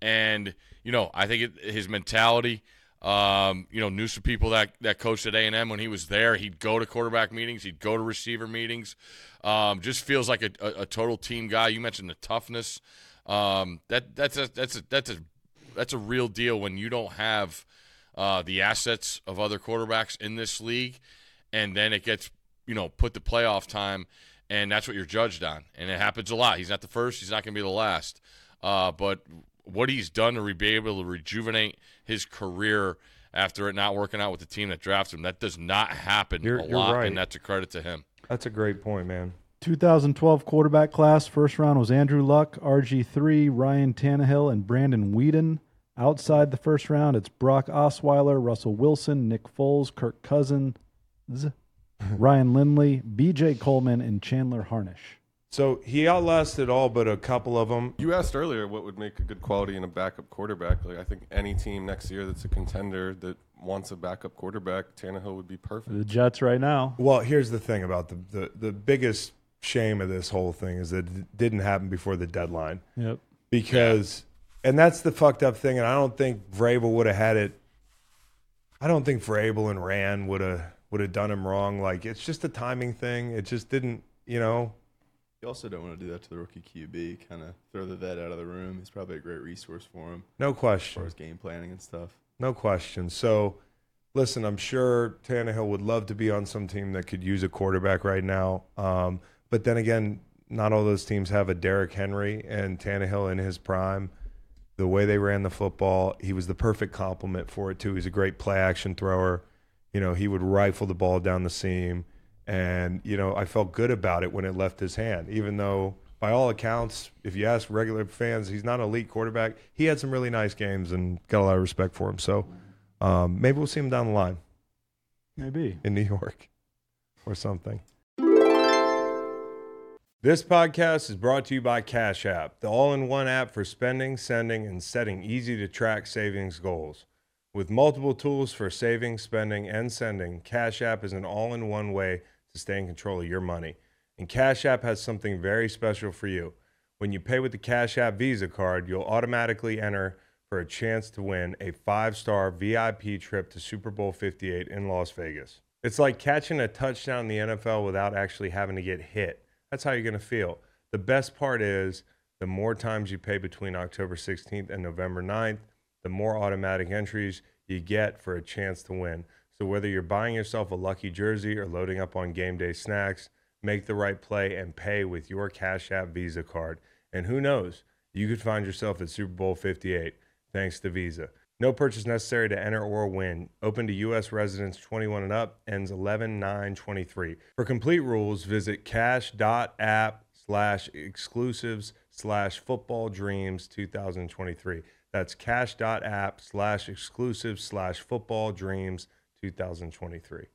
And you know, I think it, his mentality. Um, you know, knew some people that that coached at A and M when he was there. He'd go to quarterback meetings. He'd go to receiver meetings. Um, just feels like a, a, a total team guy. You mentioned the toughness. Um, that that's a that's a that's a that's a real deal when you don't have uh, the assets of other quarterbacks in this league, and then it gets you know put to playoff time, and that's what you're judged on, and it happens a lot. He's not the first. He's not going to be the last. Uh, but what he's done to re- be able to rejuvenate his career after it not working out with the team that drafted him, that does not happen
You're-
a lot,
right.
and that's a credit to him.
That's a great point, man.
2012 quarterback class. First round was Andrew Luck, RG3, Ryan Tannehill, and Brandon Weeden. Outside the first round, it's Brock Osweiler, Russell Wilson, Nick Foles, Kirk Cousins, Ryan Lindley, BJ Coleman, and Chandler Harnish.
So he outlasted all but a couple of them.
You asked earlier what would make a good quality in a backup quarterback. Like I think any team next year that's a contender that wants a backup quarterback, Tannehill would be perfect.
The Jets right now.
Well, here's the thing about the, the the biggest shame of this whole thing is that it didn't happen before the deadline
Yep.
because, and that's the fucked up thing. And I don't think Vrabel would have had it. I don't think Vrabel and Ran would have would have done him wrong. Like it's just a timing thing. It just didn't, you know.
You also don't want to do that to the rookie QB. Kind of throw the vet out of the room. He's probably a great resource for him
No
as
question.
as game planning and stuff.
No question. So, listen, I'm sure Tannehill would love to be on some team that could use a quarterback right now. Um, but then again, not all those teams have a Derrick Henry and Tannehill in his prime. The way they ran the football, he was the perfect complement for it too. He's a great play action thrower. You know, he would rifle the ball down the seam, and you know, I felt good about it when it left his hand. Even though, by all accounts, if you ask regular fans, he's not an elite quarterback. He had some really nice games and got a lot of respect for him. So um, maybe we'll see him down the line
Maybe.
in New York or something. This podcast is brought to you by Cash App, the all in one app for spending, sending, and setting easy to track savings goals. With multiple tools for saving, spending, and sending, Cash App is an all in one way to stay in control of your money. And Cash App has something very special for you. When you pay with the Cash App Visa card, you'll automatically enter for a chance to win a five star VIP trip to Super Bowl 58 in Las Vegas. It's like catching a touchdown in the NFL without actually having to get hit. That's how you're going to feel. The best part is the more times you pay between October 16th and November 9th, the more automatic entries you get for a chance to win. So whether you're buying yourself a lucky jersey or loading up on game day snacks, make the right play and pay with your Cash App Visa card. And who knows, you could find yourself at Super Bowl 58 thanks to Visa. No purchase necessary to enter or win. Open to U.S. residents 21 and up. Ends 11 9 23. For complete rules, visit cash.app slash exclusives slash football dreams 2023. That's cash.app slash exclusives slash football dreams 2023.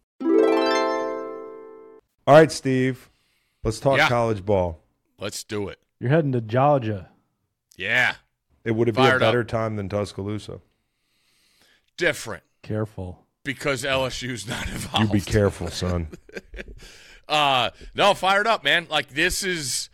All right, Steve. Let's talk
Yeah.
college ball.
Let's do it.
You're heading to Georgia.
Yeah.
It would have been a
Fired up.
better time than Tuscaloosa.
Different
Careful.
because LSU's not involved.
You be careful, son.
Uh, no, fired up, man. Like this is,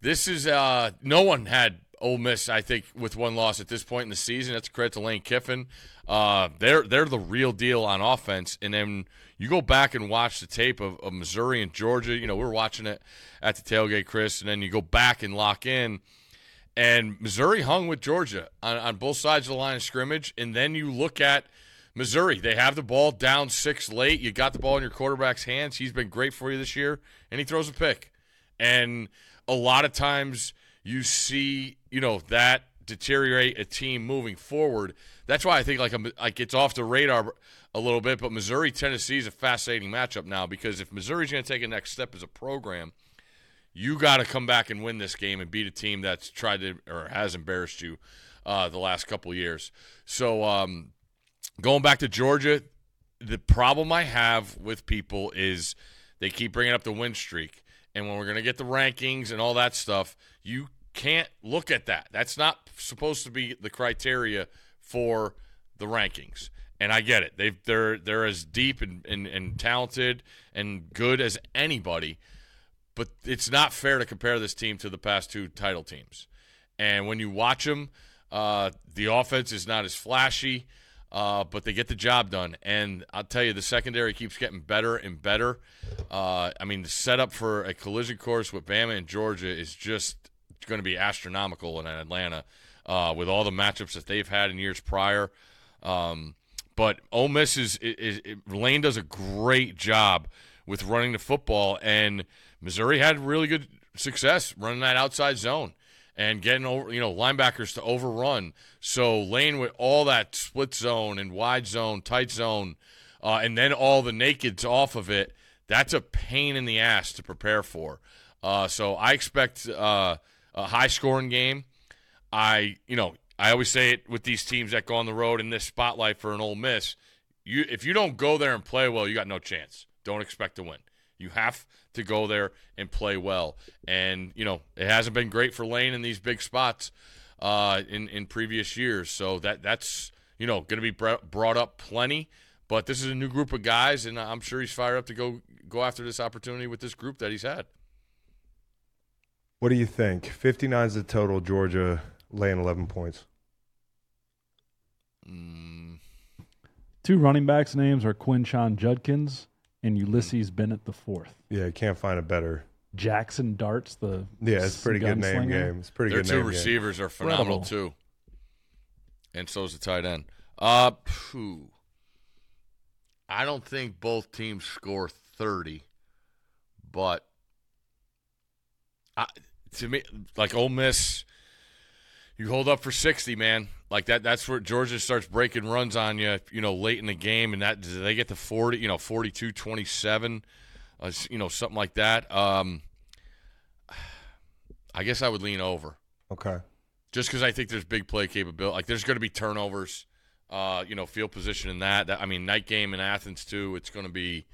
this is. Uh, no one had Ole Miss, I think, with one loss at this point in the season. That's a credit to Lane Kiffin. Uh, they're they're the real deal on offense. And then you go back and watch the tape of, of Missouri and Georgia. You know, we were watching it at the tailgate, Chris. And then you go back and lock in. And Missouri hung with Georgia on, on both sides of the line of scrimmage. And then you look at Missouri. They have the ball down six late. You got the ball in your quarterback's hands. He's been great for you this year, and he throws a pick. And a lot of times you see, you know, that deteriorate a team moving forward. That's why I think like like it's off the radar a little bit. But Missouri Tennessee is a fascinating matchup now because if Missouri's going to take a next step as a program, you got to come back and win this game and beat a team that's tried to or has embarrassed you uh, the last couple years. So um, going back to Georgia, the problem I have with people is they keep bringing up the win streak, and when we're going to get the rankings and all that stuff, you can't look at that. That's not supposed to be the criteria for the rankings. And I get it. They they're they're as deep and, and, and talented and good as anybody but it's not fair to compare this team to the past two title teams. And when you watch them, uh, the offense is not as flashy, uh, but they get the job done. And I'll tell you, the secondary keeps getting better and better. Uh, I mean, the setup for a collision course with Bama and Georgia is just going to be astronomical in Atlanta uh, with all the matchups that they've had in years prior. Um, but Ole Miss is, is, is Lane does a great job with running the football, and Missouri had really good success running that outside zone and getting over, you know, linebackers to overrun. So Lane with all that split zone and wide zone, tight zone, uh, and then all the nakeds off of it. That's a pain in the ass to prepare for. Uh, so I expect uh, a high scoring game. I, you know, I always say it with these teams that go on the road in this spotlight for an Ole Miss. You, if you don't go there and play well, you got no chance. Don't expect to win. You have to go there and play well. And you know, it hasn't been great for Lane in these big spots uh, in in previous years. So that that's you know going to be br- brought up plenty. But this is a new group of guys, and I'm sure he's fired up to go go after this opportunity with this group that he's had.
What do you think? 59 is the total. Georgia laying 11 points.
Mm,
Two running backs' names are Quinshon Judkins and Ulysses Bentley the fourth.
Yeah, you can't find a better.
Jaxson Darts, the
Yeah, it's pretty good name
gunslinger.
game. It's pretty
their
good
two
name game.
receivers are phenomenal
Incredible.
too, and so is the tight end. Uh, phew. I don't think both teams score thirty, but I, to me, like Ole Miss, you hold up for sixty, man. Like that. That's where Georgia starts breaking runs on you. You know, late in the game, and that they get to forty. You know, 42-27, uh, you know, something like that. Um, I guess I would lean over
Okay.
just because I think there's big play capability. Like there's going to be turnovers, uh, you know, field position in that. that. I mean, night game in Athens too. It's going to be,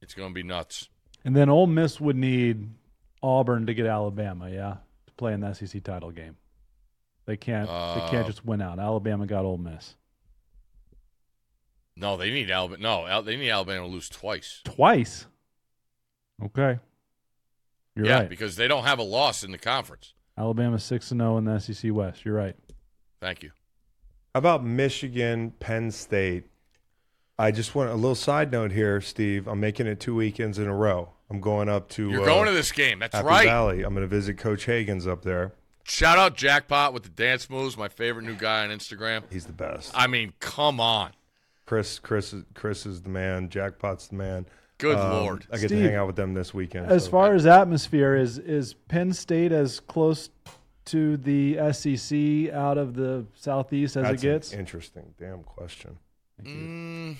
it's going to be nuts.
And then Ole Miss would need Auburn to get Alabama, yeah, to play in the SEC title game. They can't. they
Uh,
can't just win out. Alabama got Ole Miss
No, they need Alabama. No, Al- they need Alabama to lose twice.
twice. Okay, you're
yeah,
right.
because they don't have a loss in the conference.
Alabama six and zero in the SEC West. You're right.
Thank you.
How about Michigan, Penn State? I just want a little side note here, Steve. I'm making it two weekends in a row. I'm going up to
You're
uh,
going to this game. That's
Happy
right.
Valley. I'm going to visit Coach Hagen's up there.
Shout out Jackpot with the dance moves. My favorite new guy on Instagram.
He's the best.
I mean, come on.
Chris, Chris, is- Chris is the man. Jackpot's the man.
Good
Um,
lord.
I get
Steve,
to hang out with them this weekend.
As
so-
far as atmosphere, is is Penn State as close to the SEC out of the Southeast as
That's
it
an
gets?
interesting damn question.
Mm.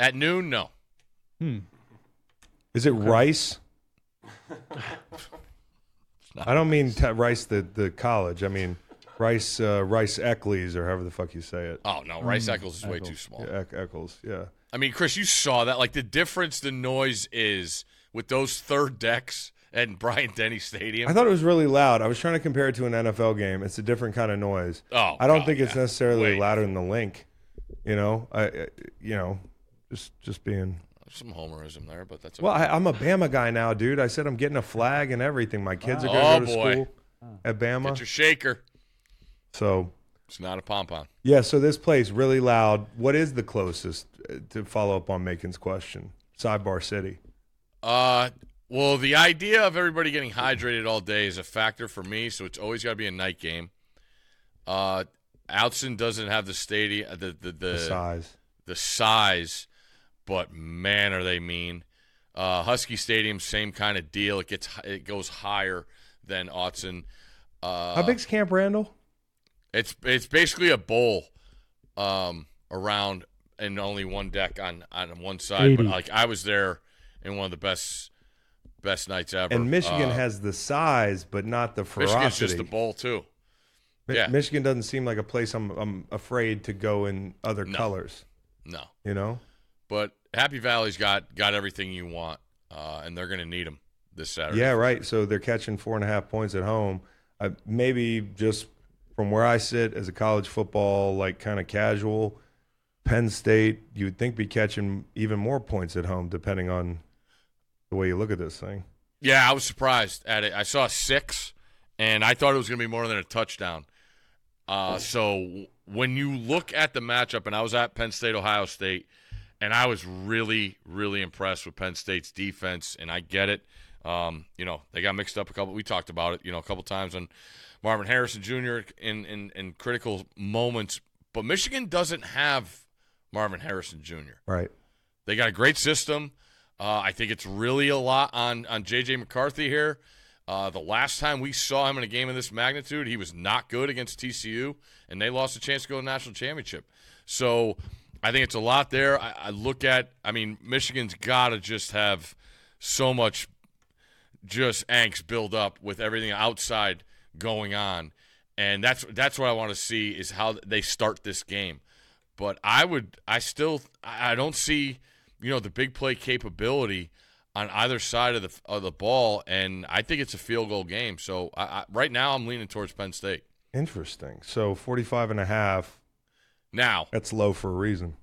At noon, no.
Hmm.
Is it Rice? I don't mean t- Rice the, the college. I mean Rice uh, Rice Eccles or however the fuck you say it.
Oh no, Rice
Mm,
Eccles is way
Eccles.
too small.
Yeah, Eck- Eccles. Yeah.
I mean, Chris, you saw that. Like the difference the noise is with those third decks and Bryant Denny Stadium.
I thought it was really loud. I was trying to compare it to an NFL game. It's a different kind of noise.
Oh,
I don't
God,
think it's
yeah.
necessarily
Way
louder than the link. You know, I, I you know, just just being.
Some homerism there, but that's
Well,
okay.
I, I'm a Bama guy now, dude. I said I'm getting a flag and everything. My kids are
Oh,
going to go to
boy.
school at Bama.
Get your shaker.
So
It's not a pom pom.
yeah, so this place really loud. What is the closest uh, to follow up on Macon's question? Sidebar City.
Uh, well, the idea of everybody getting hydrated all day is a factor for me, so it's always got to be a night game. Uh, Autzen doesn't have the stadium, the the the,
The size.
the size, but man, are they mean. Uh, Husky Stadium, same kind of deal. It gets it goes higher than Autzen. Uh,
How big's Camp Randall?
It's it's basically a bowl, um, around and only one deck on on one side. But like I was there in one of the best best nights ever.
And Michigan
Uh,
has the size, but not the ferocity.
Michigan's just the bowl too.
Mi-
yeah.
Michigan doesn't seem like a place I'm I'm afraid to go in other
No.
colors.
No,
You know.
But Happy Valley's got got everything you want, uh, and they're going to need them this Saturday.
Yeah, right. So they're catching four and a half points at home. Uh, maybe just from where I sit as a college football, like kind of casual, Penn State, you would think be catching even more points at home, depending on the way you look at this thing.
Yeah, I was surprised at it. I saw six, and I thought it was going to be more than a touchdown. Uh, so when you look at the matchup, and I was at Penn State, Ohio State, and I was really, really impressed with Penn State's defense, and I get it. Um, you know, they got mixed up a couple. We talked about it, you know, a couple times on Marvin Harrison Jr. in in, in critical moments, but Michigan doesn't have Marvin Harrison Jr.
Right.
They got a great system. Uh, I think it's really a lot on on JJ McCarthy here. Uh, the last time we saw him in a game of this magnitude, he was not good against TCU, and they lost a chance to go to the national championship. So I think it's a lot there. I, I look at, I mean, Michigan's got to just have so much just angst build up with everything outside going on, and that's that's what I want to see is how they start this game. But I would, I still, I don't see, you know, the big play capability on either side of the of the ball, and I think it's a field goal game. So I, I, right now, I'm leaning towards Penn State.
Interesting. So 45 and a half,
Now,
that's low for a reason.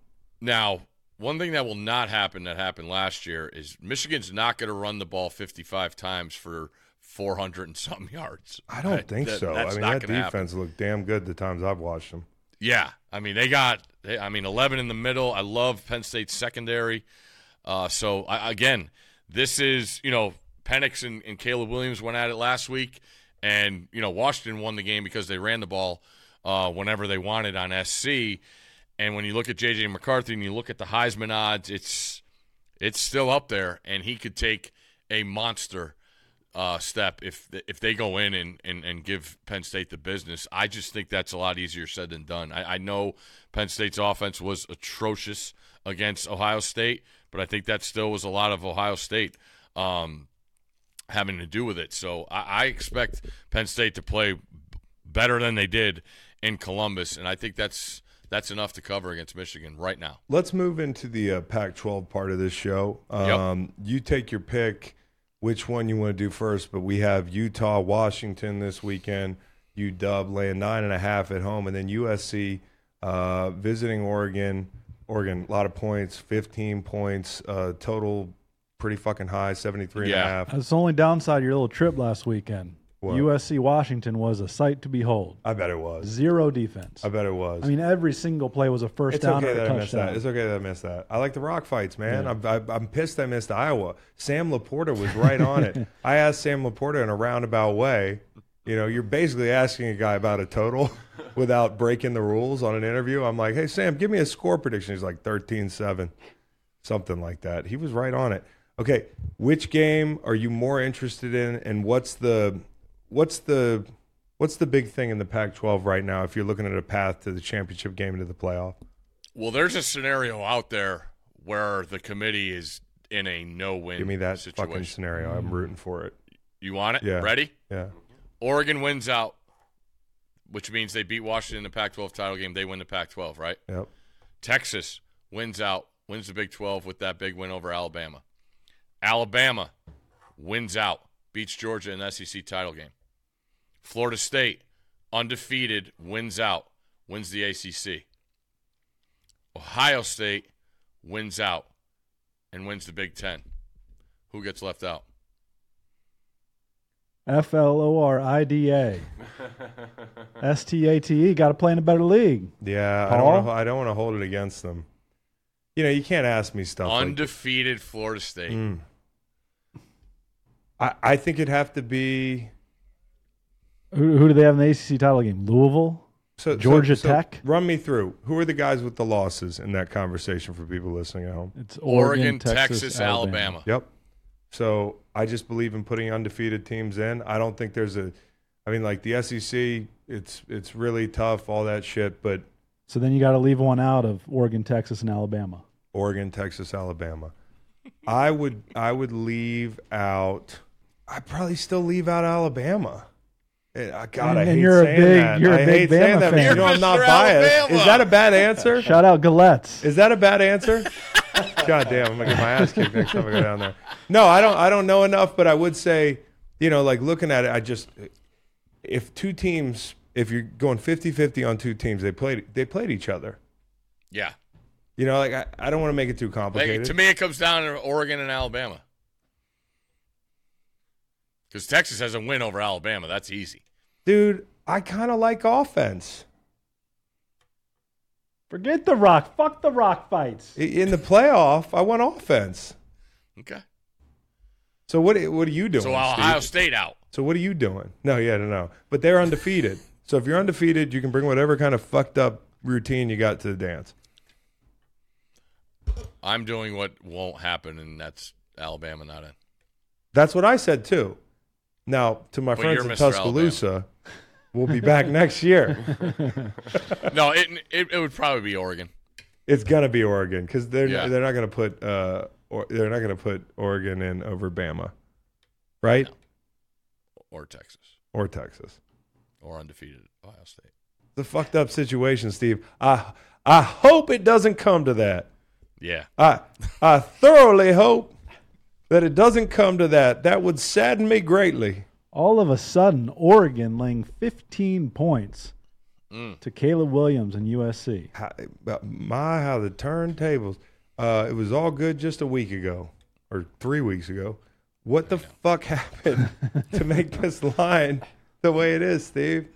Now, one thing that will not happen that happened last year is Michigan's not going to run the ball 55 times for 400 and some yards.
I don't think
That-
so. I mean, that
gonna happen.
defense looked damn good the times I've watched them.
Yeah, I mean they got. They, I mean, 11 in the middle. I love Penn State's secondary. Uh, so I, again, this is you know Penix and, and Caleb Williams went at it last week, and you know Washington won the game because they ran the ball uh, whenever they wanted on SC. And when you look at JJ McCarthy and you look at the Heisman odds, it's it's still up there, and he could take a monster uh, step if if they go in and, and, and give Penn State the business. I just think that's a lot easier said than done. I, I know Penn State's offense was atrocious against Ohio State, but I think that still was a lot of Ohio State um, having to do with it. So I, I expect Penn State to play better than they did in Columbus, and I think that's that's enough to cover against Michigan right now.
Let's move into the uh, Pac-12 part of this show.
Yep.
Um, You take your pick, which one you want to do first. But we have Utah, Washington this weekend. U Dub laying nine and a half at home, and then USC uh, visiting Oregon. Oregon, a lot of points, 15 points uh, total, pretty fucking high, 73 and a half.
That's the only downside of your little trip last weekend.
What?
USC Washington was a sight to behold.
I bet it was.
Zero defense.
I bet it was.
I mean, every single play was a first
It's
down
okay
or a
that I missed that. It's okay that I missed that. I like the rock fights, man. I'm, I, I'm pissed I missed Iowa. Sam LaPorta was right on it. I asked Sam LaPorta in a roundabout way. You know, you're basically asking a guy about a total without breaking the rules on an interview. I'm like, hey, Sam, give me a score prediction. He's like 13 7, something like that. He was right on it. Okay, which game are you more interested in, and what's the what's the what's the big thing in the Pac-12 right now? If you're looking at a path to the championship game and to the playoff,
Well, there's a scenario out there where the committee is in a no-win
give me that
situation.
fucking scenario. I'm rooting for it.
You want it?
Yeah.
Ready?
Yeah,
Oregon wins out, which means they beat Washington in the Pac-12 title game. They win the Pac-12, right?
yep.
Texas wins out, wins the Big 12 with that big win over Alabama. Alabama wins out, beats Georgia in the SEC title game. Florida State, undefeated, wins out, wins the ACC. Ohio State wins out and wins the Big 10. Who gets left out?
F L O R I D A. S T A T E. Got to play in a better league.
Yeah, I don't
Paul?
want to. I don't want to hold it against them. You know, you can't ask me stuff. like
Undefeated Florida State.
Mm. I, I think it'd have to be
Who, who do they have in the ACC title game? Louisville.
so,
Georgia
so- so
Tech?
Run me through. Who are the guys with the losses in that conversation for people listening at home?
It's
Oregon,
Oregon,
Texas, Alabama.
Yep. So I just believe in putting undefeated teams in. I don't think there's a. I mean, like the SEC, it's it's really tough, all that shit. But
So then you got to leave one out of Oregon, Texas, and Alabama.
Oregon, Texas, Alabama. I would I would leave out. I probably still leave out Alabama. I uh, God, I
And
hate
you're a
saying
big-
that.
you're a
I
big
hate saying that,
fan.
you know I'm not
You're
biased.
Alabama.
Is that a bad answer?
Shout out Gillettes.
Is that a bad answer? God damn, I'm gonna get my ass kicked next time I go down there. No, I don't. I don't know enough, but I would say, you know, like looking at it, I just if two teams, if you're going 50-50 on two teams, they played they played each other.
Yeah.
You know, like I, I don't want to make it too
Like,
complicated.
to me, it comes down to Oregon and Alabama. Because Texas has a win over Alabama. That's easy.
Dude, I kind of like offense.
Forget the rock. Fuck the rock fights.
In the playoff, I want offense.
Okay.
So what what are you doing?
So
Steve?
Ohio State out.
So what are you doing? No, yeah, no, no. But they're undefeated. so if you're undefeated, you can bring whatever kind of fucked up routine you got to the dance.
I'm doing what won't happen, and that's Alabama not in.
That's what I said too. Now, to my
But
friends in
Mr.
Tuscaloosa, we'll be back next year.
No, it, it it would probably be Oregon.
It's gonna be Oregon because they're
Yeah.
they're not gonna put uh or they're not gonna put Oregon in over Bama, right?
or Texas
Or Texas.
or undefeated Ohio State.
The fucked up situation, Steve. I I hope it doesn't come to that.
Yeah.
I I thoroughly hope that it doesn't come to that. That would sadden me greatly.
All of a sudden, Oregon laying 15 points
Mm.
to Caleb Williams and USC.
How, but my how the turntables. Uh, it was all good just a week ago or three weeks ago. What the fuck happened to make this line the way it is, Steve?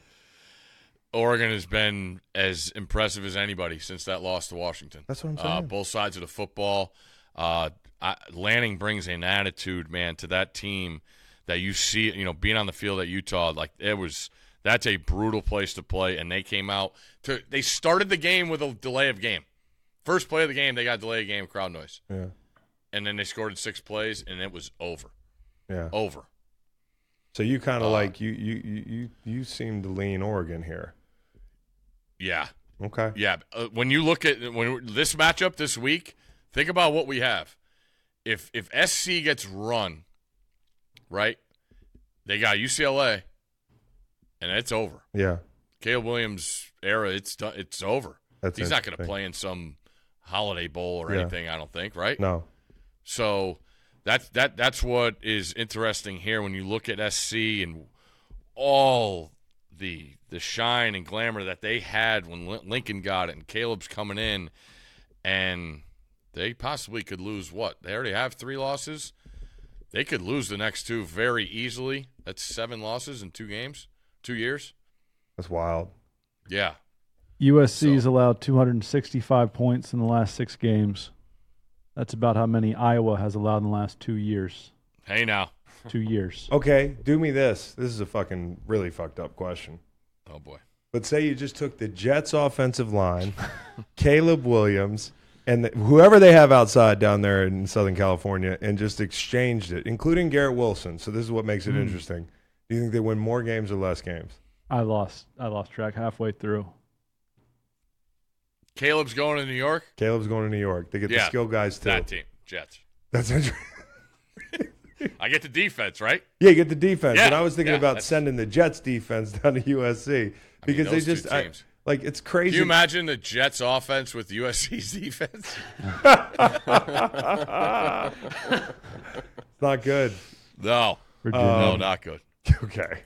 Oregon has been as impressive as anybody since that loss to Washington.
That's what I'm
Uh,
saying.
both sides of the football. Uh, I, Lanning brings an attitude, man, to that team that you see. You know, being on the field at Utah, like it was. That's a brutal place to play, and they came out to. They started the game with a delay of game. First play of the game, they got delay of game crowd noise,
Yeah,
and then they scored six plays, and it was over.
yeah.
Over.
So you kind of
Uh,
like you you you you you seem to lean Oregon here.
Yeah,
Okay.
Yeah, uh, when you look at when this matchup this week, think about what we have. If if SC gets run, right, they got UCLA, and it's over.
Yeah.
Caleb Williams era, it's done, it's over.
That's
He's not going to play in some Holiday Bowl or
Yeah.
anything. I don't think, right?
No.
So that's that that's what is interesting here when you look at SC and all the the shine and glamour that they had when Lin- Lincoln got it and Caleb's coming in and they possibly could lose what? They already have 3 losses. They could lose the next two very easily. That's 7 losses in 2 games, 2 years.
That's wild.
Yeah.
USC's
So-
allowed 265 points in the last six games. That's about how many Iowa has allowed in the last two years.
Hey now.
Two years.
Okay, do me this. This is a fucking really fucked up question.
Oh boy.
But say you just took the Jets offensive line, Caleb Williams, and th- whoever they have outside down there in Southern California, and just exchanged it, including Garrett Wilson. So this is what makes it hmm. interesting. Do you think they win more games or less games?
I lost. I lost track halfway through.
Caleb's going to New York.
Caleb's going to New York. They get the skill guys too.
That team, Jets.
That's interesting.
I get the defense, right?
Yeah, you get the defense.
Yeah,
and I was thinking
yeah,
about
that's-
sending the Jets defense down to USC because
those
they
two
just I,
teams.
Like it's crazy.
Can
crazy.
you imagine the Jets offense with USC's defense?
it's not good.
No,
Virginia.
no, not good.
Okay.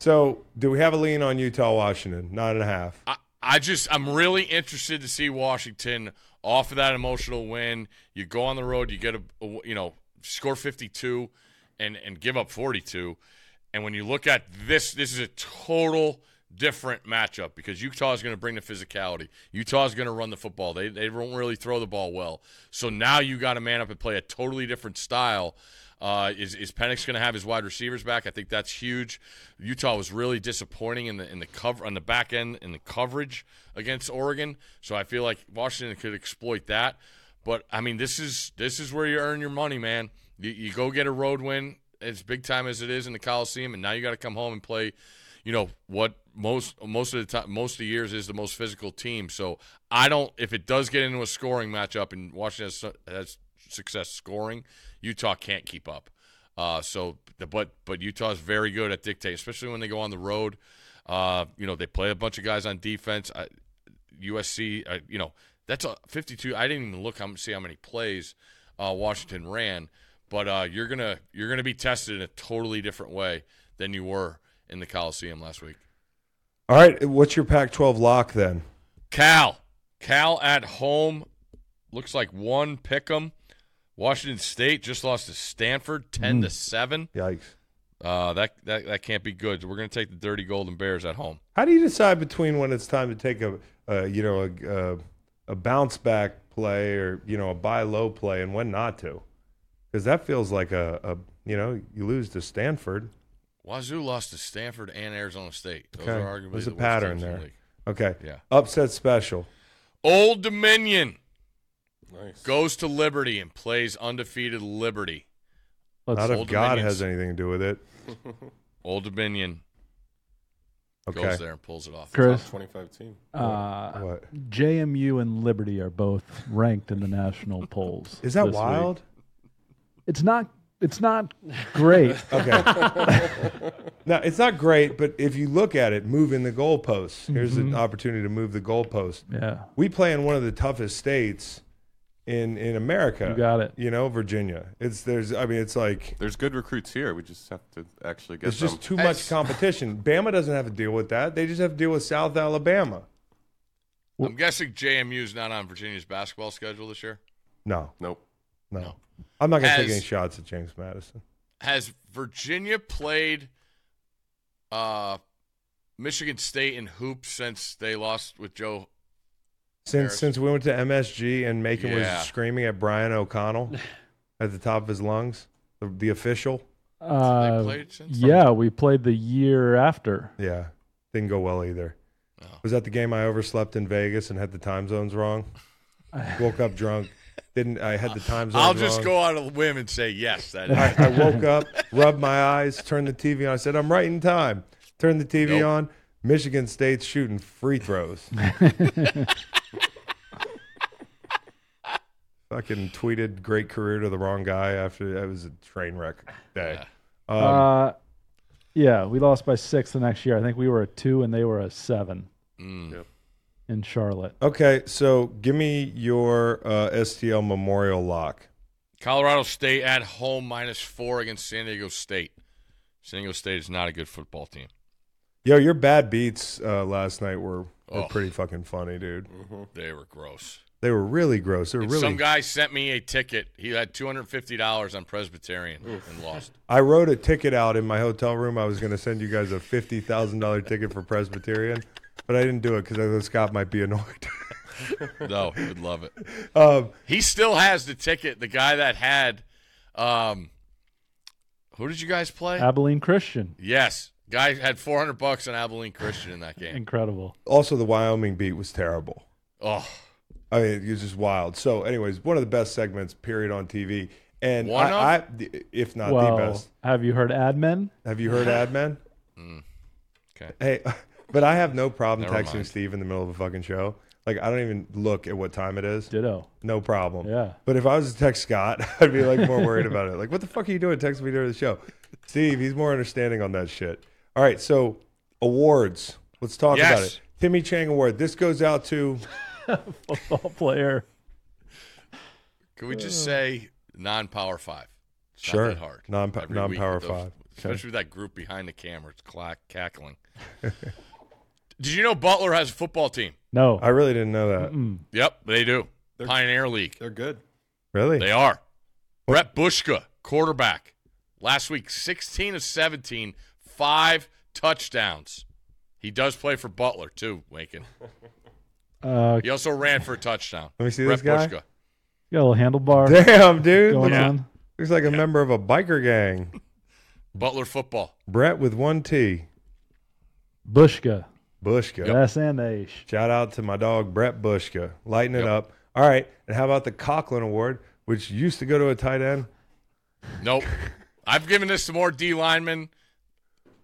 So, do we have a lean on Utah, Washington? Nine and a half.
I, I just I'm really interested to see Washington off of that emotional win. You go on the road, you get a, a- you know score 52 and and give up 42. And when you look at this, this is a total different matchup because Utah is going to bring the physicality. Utah is going to run the football. They they won't really throw the ball well. So now you got to man up and play a totally different style. Uh, is is Penix going to have his wide receivers back? I think that's huge. Utah was really disappointing in the in the cover on the back end in the coverage against Oregon. So I feel like Washington could exploit that. But I mean, this is this is where you earn your money, man. You, you go get a road win as big time as it is in the Coliseum, and now you got to come home and play. You know what most most of the time most of the years is the most physical team. So I don't if it does get into a scoring matchup and Washington has, has success scoring, Utah can't keep up. Uh, so but but Utah is very good at dictating, especially when they go on the road. Uh, you know they play a bunch of guys on defense. I, USC, uh, you know that's a 52. I didn't even look how see how many plays uh, Washington ran, but uh, you're gonna you're gonna be tested in a totally different way than you were in the Coliseum last week.
All right. What's your Pac 12 lock then?
Cal, Cal at home looks like one pick 'em. Washington State just lost to Stanford, ten to seven.
Yikes.
Uh, that that that can't be good. We're gonna take the Dirty Golden Bears at home.
How do you decide between when it's time to take a, a you know, a, a, a bounce back play or, you know, a buy low play and when not to? Because that feels like a, a, you know, you lose to Stanford.
Wazoo lost to Stanford and Arizona State. Those
Okay.
are arguably
There's a
the worst
pattern
teams in the
there.
league.
Okay.
Yeah.
Upset special.
Old Dominion
Nice.
goes to Liberty and plays undefeated Liberty.
Let's
Not if
Old
God
Dominion's-
has anything to do with it.
Old Dominion
Okay.
goes there and pulls it off.
Chris.
Top 25 team.
Uh,
What?
JMU and Liberty are both ranked in the national polls.
Is that
this week.
wild?
It's not. It's not great.
Okay. now it's not great, but if you look at it, moving the goalposts. Here's an mm-hmm. opportunity to move the goalpost.
yeah,
We play in one of the toughest states in in America.
you got it.
You know, Virginia. It's there's. I mean, it's like
There's good recruits here. We just have to actually get
it's
them.
just too
As-
much competition. Bama doesn't have to deal with that. They just have to deal with South Alabama.
I'm guessing JMU is not on Virginia's basketball schedule this year.
No,
Nope.
no.
No.
I'm not gonna take any shots at James Madison.
Has Virginia played uh, Michigan State in hoops since they lost with Joe?
Since
Harris.
since we went to MSG and Macon
Yeah.
was screaming at Brian O'Connell at the top of his lungs, the, the official.
Uh,
played since?
yeah, we played the year after.
Yeah, didn't go well either.
Oh.
Was that the game I overslept in Vegas and had the time zones wrong? Woke up drunk. Didn't I had the time zones
I'll just
wrong.
go out on a whim and say yes. That is.
I, I woke up, rubbed my eyes, turned the TV on. I said, "I'm right in time." Turned the TV
Nope.
on. Michigan State's shooting free throws. Fucking tweeted great career to the wrong guy after that was a train wreck day. Um,
uh, yeah, we lost by six the next year. I think we were a two and they were a seven
Mm.
In Charlotte.
okay, so give me your uh, STL Memorial lock.
Colorado State at home minus four against San Diego State. San Diego State is not a good football team.
Yo, your bad beats uh, last night were, were
Oh.
pretty fucking funny, dude.
They were gross.
They were really gross. They were
And
really.
Some guy sent me a ticket. He had two hundred fifty dollars on Presbyterian and lost.
I wrote a ticket out in my hotel room. I was going to send you guys a fifty thousand dollar ticket for Presbyterian, but I didn't do it because I thought Scott might be annoyed.
No, he would love it.
um,
He still has the ticket. The guy that had, um, who did you guys play?
Abilene Christian,
yes, guy had four hundred bucks on Abilene Christian in that game.
incredible.
also, the Wyoming beat was terrible.
Oh,
I mean, it was just wild. So, anyways, one of the best segments, period, on TV. And
One
I,
of?
I, if not
well,
the best.
have you heard Ad Men?
Have you heard Ad Men?
Okay.
Hey, but I have no problem
Never
texting
mind.
Steve in the middle of a fucking show. Like, I don't even look at what time it is.
Ditto.
No problem.
Yeah.
But if I was to text Scott, I'd be like more worried about it. Like, what the fuck are you doing? texting me during the show. Steve, he's more understanding on that shit. All right, so awards. Let's talk about it. Timmy Chang Award. This goes out to
Football player.
Can we just say non-power five? It's not
Sure.
that hard.
Non-
Every week
non-power
with those-
five. Okay.
Especially with that group behind the camera, it's clack, cackling. Did you know Butler has a football team?
No.
I really didn't know that.
Mm.
Yep, they do.
They're-
Pioneer League.
They're good.
Really?
They are. Bret Bushka, quarterback. Last week, 16 of 17, five touchdowns. He does play for Butler, too, Macon.
Uh,
He also ran for a touchdown.
Let me see
Bret
this guy.
Bushka.
got a little handlebar
Damn, dude.
going
Looks,
on.
looks like a member of a biker gang.
Butler football.
Bret with one T.
Bushka.
Bushka.
S and H.
Shout out to my dog Bret Bushka. Lighten it up. All right. And how about the Conklin Award, which used to go to a tight end?
Nope. I've given this to more D linemen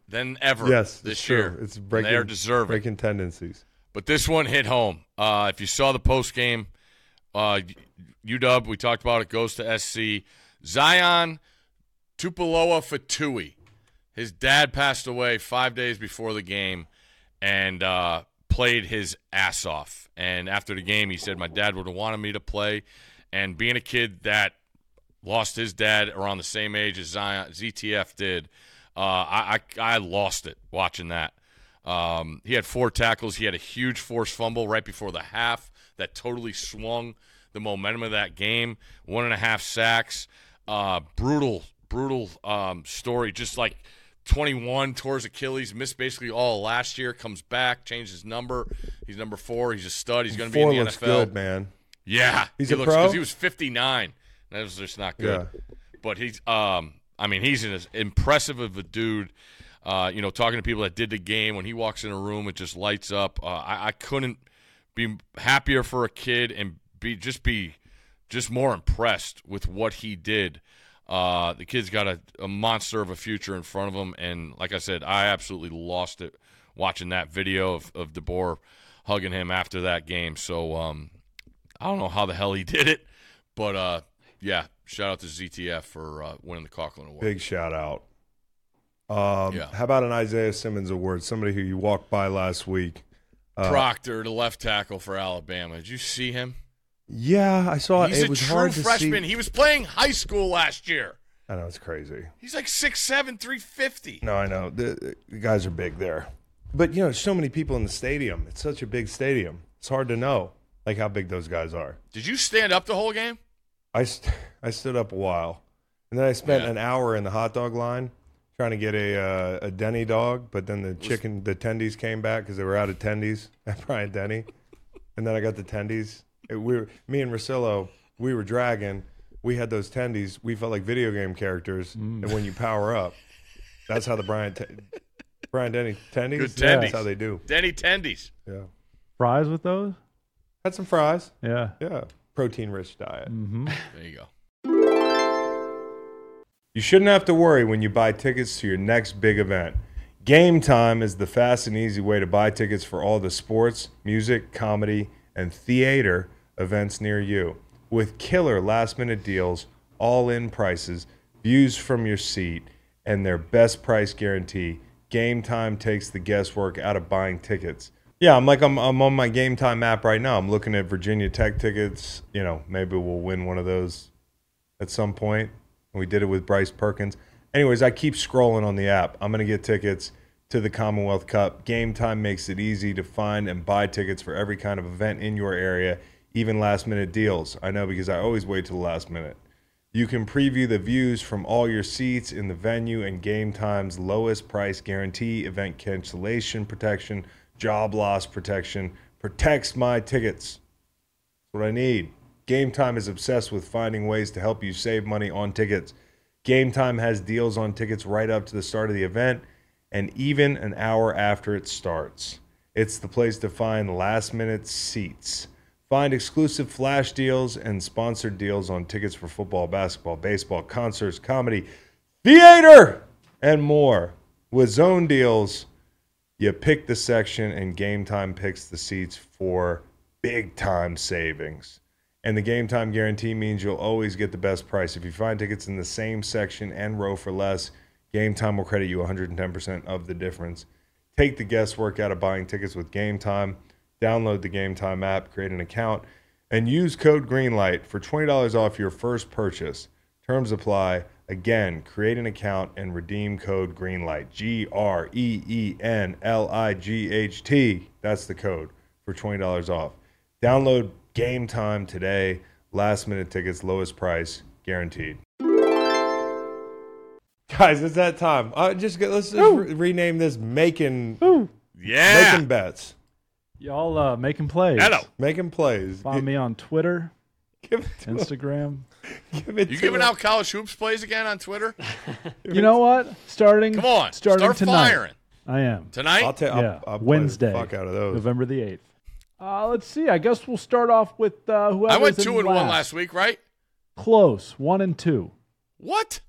than ever
Yes,
this
it's
year.
true. It's breaking.
they are deserving.
breaking tendencies.
But this one hit home. Uh, if you saw the post game, uh, UW, we talked about it, goes to SC. Zion Tupuola-Fetui. His dad passed away five days before the game and uh, played his ass off. And after the game, he said, My dad would have wanted me to play. And being a kid that lost his dad around the same age as Zion, ZTF did, uh, I, I, I lost it watching that. Um, he had four tackles. He had a huge forced fumble right before the half that totally swung the momentum of that game. One and a half sacks. Uh, brutal, brutal um, story. Just like 21 tours Achilles, missed basically all last year. Comes back, changed his number. He's number four. He's a stud. He's going to be in the
looks
NFL.
good, man.
Yeah,
He's
he
a
looks
pro?
because he was 59. That was just not good. But he's, um, I mean, he's an impressive of a dude. Uh, you know, talking to people that did the game, when he walks in a room, it just lights up. Uh, I, I couldn't be happier for a kid and be just be just more impressed with what he did. Uh, the kid's got a, a monster of a future in front of him, and like I said, I absolutely lost it watching that video of of DeBoer hugging him after that game. So um, I don't know how the hell he did it, but uh, yeah, shout out to ZTF for uh, winning the Coughlin Award.
Big shout out. Um,
Yeah.
How about an Isaiah Simmons Award? Somebody who you walked by last week. Uh,
Proctor, the left tackle for Alabama. Did you see him?
Yeah, I saw it.
He's
It
a
was
true
hard to
freshman.
see.
He was playing high school last year.
I know it's crazy.
He's like 6'7", 350.
No, I know the, the guys are big there, but you know, so many people in the stadium. It's such a big stadium. It's hard to know like how big those guys are.
Did you stand up the whole game?
I st- I stood up a while, and then I spent
Yeah.
an hour in the hot dog line trying to get a uh, a Denny dog. But then the chicken, the tendies came back because they were out of tendies at Bryant Denny, and then I got the tendies. It, we were, me and Rosillo, we were dragging. We had those tendies. We felt like video game characters.
Mm.
And when you power up, that's how the Brian te- Bryant Denny tendies.
Good
That's how they do.
Denny Tendies.
Yeah,
Fries with those?
had some fries.
Yeah.
Yeah, protein rich diet.
Mm-hmm.
There you go.
You shouldn't have to worry when you buy tickets to your next big event. Game Time is the fast and easy way to buy tickets for all the sports, music, comedy, and theater events near you. With killer last minute deals, all in prices, views from your seat, and their best price guarantee, Game Time takes the guesswork out of buying tickets. Yeah, I'm like I'm, I'm on my Game Time app right now. I'm looking at Virginia Tech tickets. You know, maybe we'll win one of those at some point. We did it with Bryce Perkins. Anyways, I keep scrolling on the app. I'm going to get tickets to the Commonwealth Cup. Game time makes it easy to find and buy tickets for every kind of event in your area, even last minute deals. I know because I always wait till the last minute. You can preview the views from all your seats in the venue and Game Time's lowest price guarantee, event cancellation protection, job loss protection, protects my tickets That's what I need. Game Time is obsessed with finding ways to help you save money on tickets. Game Time has deals on tickets right up to the start of the event and even an hour after it starts. It's the place to find last minute seats. Find exclusive flash deals and sponsored deals on tickets for football, basketball, baseball, concerts, comedy, theater, and more. With zone deals, you pick the section and game time picks the seats for big time savings. And the game time guarantee means you'll always get the best price. If you find tickets in the same section and row for less, game time will credit you 110% of the difference. Take the guesswork out of buying tickets with Game Time. Download the Game Time app, create an account, and use code GREENLIGHT for $20 off your first purchase. Terms apply. Again, create an account and redeem code GREENLIGHT. G R E E N L I G H T. That's the code for $20 off. Download Game Time today. Last minute tickets, lowest price, guaranteed. Guys, it's that time. Uh, just get, let's just re- rename this making
Yeah.
making bets,
Y'all uh, making plays.
Hello.
making plays.
Find me on Twitter,
Give it to
Instagram.
Give it
You
to
giving
him.
out college hoops plays again on Twitter?
You know what? Starting.
Come on.
Starting
Start
tonight.
firing.
I am.
Tonight?
I'll take.
yeah.
I'll, I'll play
Wednesday.
The fuck out of those.
November the eighth. Uh, let's see. I guess we'll start off with uh, whoever.
I went two and one last week, right?
Close. One and two.
What?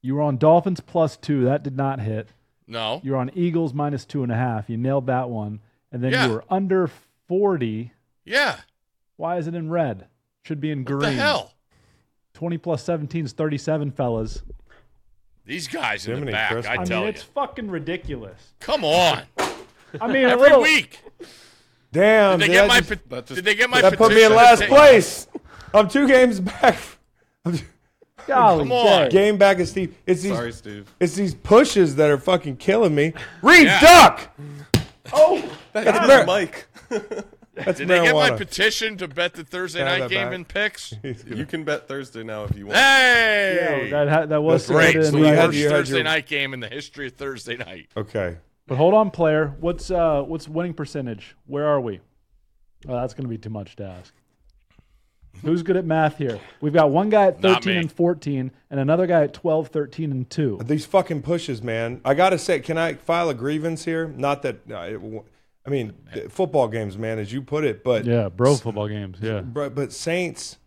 You were on Dolphins plus two. That did not hit.
No.
You were on Eagles minus two and a half. You nailed that one. And then
Yeah.
you were under 40.
Yeah.
Why is it in red? Should be in
What
green.
the hell?
20 plus 17 is 37, fellas.
These guys in the back,
Christmas.
I
I
tell
mean,
you.
it's fucking ridiculous.
Come on.
I mean, a
Every
little,
week.
Damn.
Did they
did
get
that
my
just-
pe-
that just-
Did they get my
that put me in last place. I'm two games back.
Golly
Come on.
day.
game back is Steve. It's these.
Sorry, Steve.
It's these pushes that are fucking killing me. Reed
Yeah.
duck.
Oh,
That's
Mar-
Mike.
That's
Did they get my
marijuana.
petition to bet the Thursday
Have
night
that
game
back.
in picks?
you can bet Thursday now if you want.
Hey!
yeah, that, ha- that was
That's right.
submitted in
So
the
you had-
writing.
worst
you had
Thursday
your-
night game in the history of Thursday night.
okay.
But hold on, player. What's uh what's winning percentage? Where are we? Oh, that's going to be too much to ask. Who's good at math here? We've got one guy at
Not
13
me.
and 14 and another guy at 12, 13 and 2.
These fucking pushes, man. I gotta say, can I file a grievance here? Not that. uh, it w- I mean, the football games, man, as you put it, but
Yeah, bro football games. Yeah.
But, but Saints,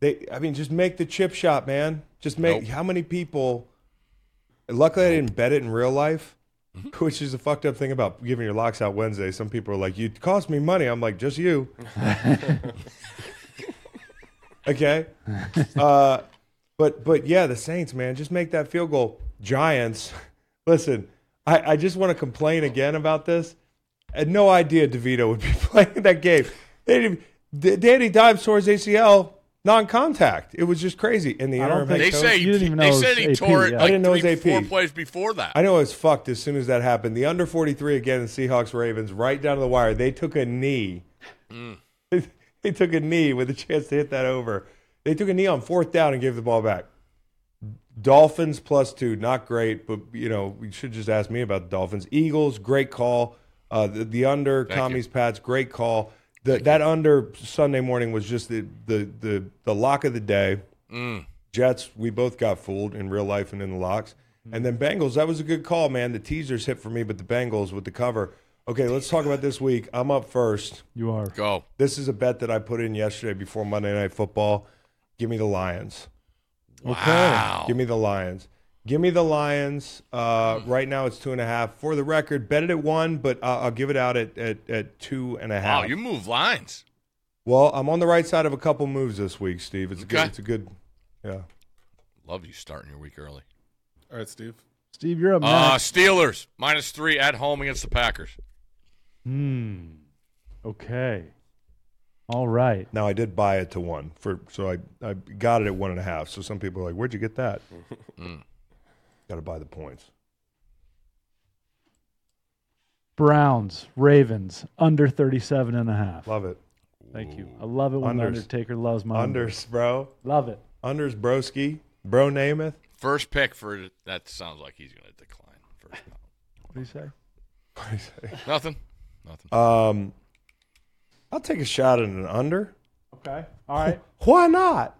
they I mean, just make the chip shot, man. Just make
Nope.
how many people? Luckily, I didn't bet it in real life, which is a fucked up thing about giving your locks out Wednesday. Some people are like, "You cost me money." I'm like, "Just you." okay, uh, but but yeah, the Saints, man, just make that field goal. Giants, listen, I, I just want to complain again about this. I had no idea DeVito would be playing that game. They didn't, Danny Dimes tore his ACL non-contact. It was just crazy. In the
I
interim
They
coach-
say
You didn't even know
they said he
AP,
tore it
yeah.
I didn't know it
three,
was
four
AP.
plays before that.
I know it was fucked as soon as that happened. The under 43 again the Seahawks Ravens, right down to the wire. They took a knee.
Mm.
they took a knee with a chance to hit that over. They took a knee on fourth down and gave the ball back. Dolphins plus two, not great, but you know we should just ask me about the Dolphins. Eagles, great call. Uh, the, the under
Thank
Tommy's Pats, great call. The, that under Sunday morning was just the the the, the lock of the day.
Mm.
Jets, we both got fooled in real life and in the locks. And then Bengals, that was a good call, man. The teasers hit for me, but the Bengals with the cover. Okay, let's talk about this week. I'm up first.
You are.
Go.
This is a bet that I put in yesterday before Monday Night Football. Give me the Lions.
Wow.
Give me the Lions. Give me the Lions. Uh, right now it's two and a half. For the record, bet it at one, but I'll, I'll give it out at, at, at two and a half.
Wow, you move lines.
well, I'm on the right side of a couple moves this week, Steve. It's a good.
Okay.
It's a good. Yeah.
Love you starting your week early.
All right, Steve.
Steve, you're up
Uh,
next.
Steelers minus three at home against the Packers.
Hmm. Okay. All right.
Now I did buy it to one for, so I I got it at one and a half. So some people are like, "Where'd you get that?"
Mm.
Got to buy the points.
Browns, Ravens, under 37 and a half.
Love it.
Thank you. I love it when the Undertaker loves my unders.
Unders, bro.
Love it.
Unders, broski, bro. Namath.
First pick for that sounds like he's going to decline. First round.
What do you say?
What do you say?
Nothing. Nothing.
Um, I'll take a shot at an under.
Okay. All right.
Why not?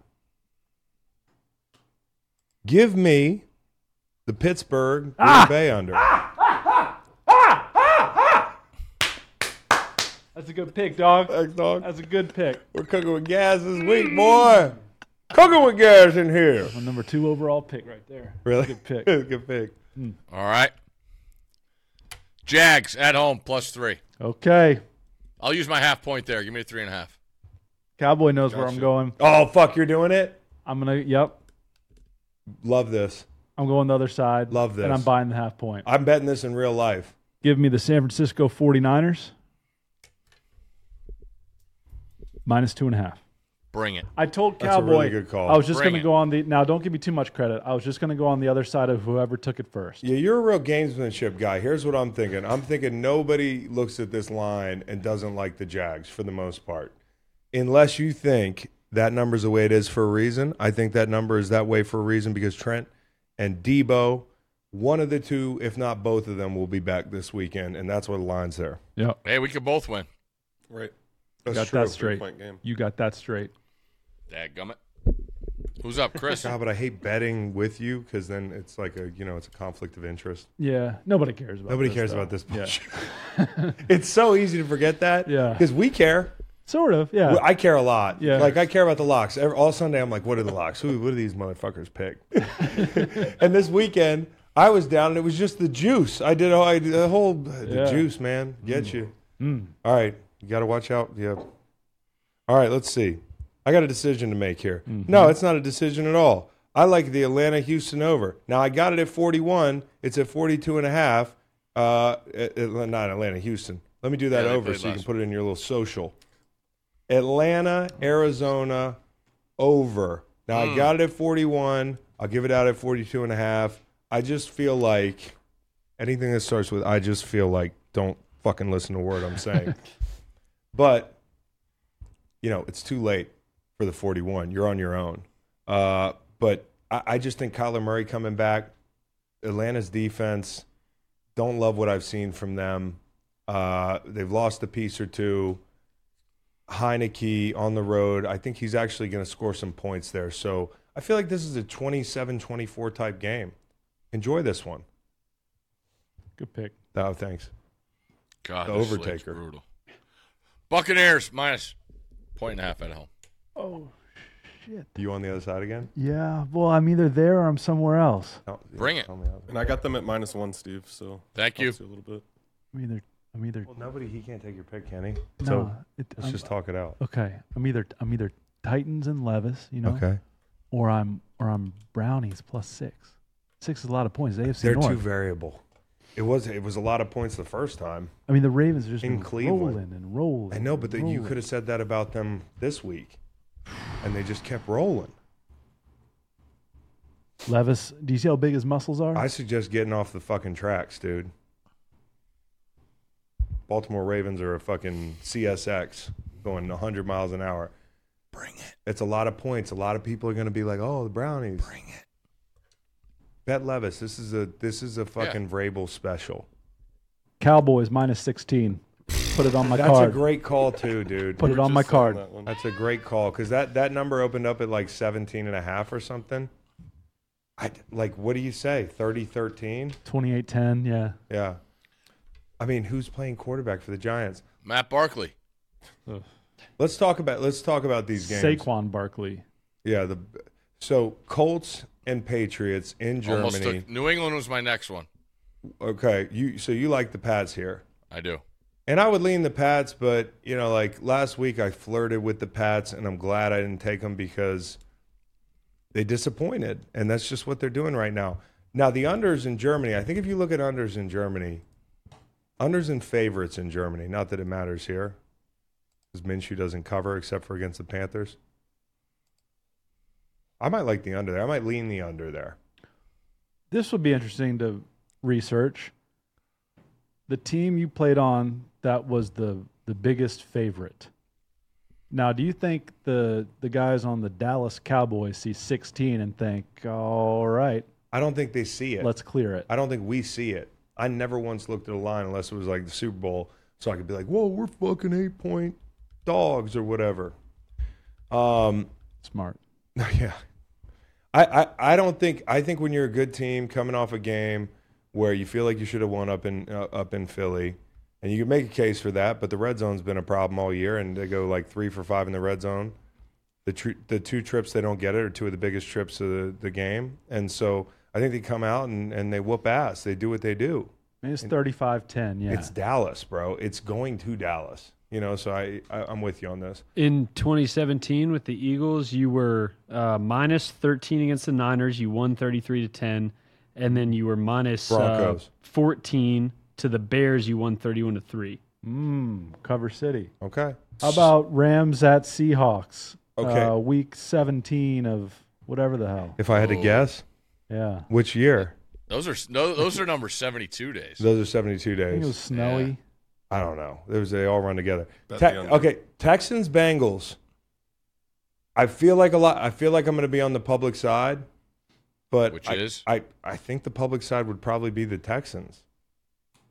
Give me the Pittsburgh ah! Green
Ah!
Bay under. Ah! Ah!
That's a good pick, dog.
Thanks, dog.
That's a good pick.
We're cooking with gas this week, boy. Cooking with gas in here.
My number two overall pick right there.
Really?
Good pick.
Good pick. Hmm.
All right. Jags at home plus three.
Okay.
I'll use my half point there. Give me a three and a half.
Cowboy knows where I'm going.
Oh, fuck, you're doing it?
I'm gonna. Yep.
Love this.
I'm going the other side.
Love this.
And I'm buying the half point.
I'm betting this in real life.
Give me the San Francisco 49ers. Minus two and a half.
Bring it.
I told
That's a
Cowboy.
really good call.
I was just going to go on the. Now, don't give me too much credit. I was just going to go on the other side of whoever took it first.
Yeah, you're a real gamesmanship guy. Here's what I'm thinking. I'm thinking nobody looks at this line and doesn't like the Jags for the most part. Unless you think that number's the way it is for a reason. I think that number is that way for a reason because Trent and Debo, one of the two, if not both of them, will be back this weekend, and that's what the line's there.
Yep.
Hey, we could both win.
Right.
That's
got
true.
that straight.
Game.
You got that straight.
Dadgummit. Who's up, Chris?
God, but I hate betting with you because then it's like a you know it's a conflict of interest.
Yeah. Nobody cares about.
Nobody
this,
cares
though.
about this.
Yeah.
it's so easy to forget that.
Yeah.
Because we care.
Sort of. Yeah.
I care a lot.
Yeah.
Like I care about the locks. Every, all Sunday, I'm like, what are the locks? Who? What do these motherfuckers pick? and this weekend, I was down, and it was just the juice. I did. I did the whole the
Yeah.
juice, man. Get you.
Mm.
All right, you got to watch out. Yeah. All right, let's see. I got a decision to make here.
Mm-hmm.
No, it's not a decision at all. I like the Atlanta Houston over. Now I got it at 41. It's at 42 and a half. Uh, at- at- not Atlanta, Houston. Let me do that
Yeah,
over so you can put it in your little social. Atlanta, Arizona, over. Now I got it at 41. I'll give it out at 42 and a half. I just feel like anything that starts with I just feel like don't fucking listen to a word I'm saying. but you know, it's too late for the 41. You're on your own. Uh, but I, I just think Kyler Murray coming back, Atlanta's defense, don't love what I've seen from them. Uh, they've lost a piece or two. Heineke on the road. I think he's actually going to score some points there. So I feel like this is a 27 24 type game. Enjoy this one.
Good pick.
Oh, thanks.
God,
The
this slate's
overtaker.
Brutal. Buccaneers minus point and a half at home.
Oh shit.
You on the other side again?
Yeah. Well, I'm either there or I'm somewhere else.
Oh, no,
Bring it.
tell me how-
And I got them at minus one, Steve. So
Thank you.
helps a little bit.
I'm either. I'm either.
Well, nobody, he can't take your pick, can he?
no.
So
it,
let's
I'm-
just talk it out.
Okay. I'm either. I'm either Titans and Levis. You know.
Okay.
Or I'm. Or I'm Brownies plus six. Six is a lot of points. AFC North.
They're
North.
too variable. It was it was a lot of points the first time.
I mean, the Ravens are just
In
been
Cleveland.
rolling and rolling.
I know, but
and
that you
rolling.
could have said that about them this week, and they just kept rolling.
Levis. Do you see how big his muscles are?
I suggest getting off the fucking tracks, dude. Baltimore Ravens are a fucking CSX going 100 miles an hour.
Bring it.
It's a lot of points. A lot of people are going to be like, "Oh, the Brownies."
Bring it.
Bet Levis. This is a this is a fucking Vrabel special.
Cowboys minus sixteen. Put it on my card.
That's
card.
a great call too, dude.
Put
We
it on my card.
that.
That's a great call because that, that number opened up at like 17 and a half or something. I, like, what do you say? 30 13?
28-10, Yeah.
Yeah. I mean, who's playing quarterback for the Giants?
Matt Barkley.
Let's talk about let's talk about these games.
Saquon Barkley.
Yeah, the so Colts and Patriots in
Almost
Germany.
took, New England was my next one.
Okay, you so you like the Pats here.
I do.
And I would lean the Pats, but you know, like last week I flirted with the Pats, and I'm glad I didn't take them because they disappointed, and that's just what they're doing right now. Now the unders in Germany, I think if you look at unders in Germany, unders and favorites in Germany. Not that it matters here, because Minshew doesn't cover except for against the Panthers. I might like the under there. I might lean the under there.
This would be interesting to research. The team you played on that was the the biggest favorite. Now, do you think the the guys on the Dallas Cowboys see 16 and think, "All right,
I don't think they see it.
let's clear it"?
I don't think we see it. I never once looked at a line unless it was like the Super Bowl, so I could be like, "Whoa, we're fucking eight point dogs" or whatever. Um,
Smart.
yeah, I, I I don't think I think when you're a good team coming off a game where you feel like you should have won up in uh, up in Philly, And you can make a case for that, but the red zone's been a problem all year, and they go like three for five in the red zone. The tr- the two trips they don't get it are two of the biggest trips of the, the game, and so I think they come out and, and they whoop ass. They do what they do.
I it's 35-10, yeah.
It's Dallas, bro. It's going to Dallas. You know, so I, I I'm with you on this.
In 2017 with the Eagles, you were uh, minus 13 against the Niners. You won 33 to 10, and then you were minus uh, 14 to the Bears. You won 31 to three.
Mm, cover City.
Okay.
How about Rams at Seahawks?
Okay.
Uh, week 17 of whatever the hell.
If I had to
Oh.
guess,
Yeah.
which year?
Those are no, those are number seventy-two days.
Those are 72
I think it was
days.
snowy.
I don't know. There was they all run together. Te- okay, Texans Bengals. I feel like a lot. I feel like I'm going to be on the public side, but
Which
I,
is?
I I think the public side would probably be the Texans.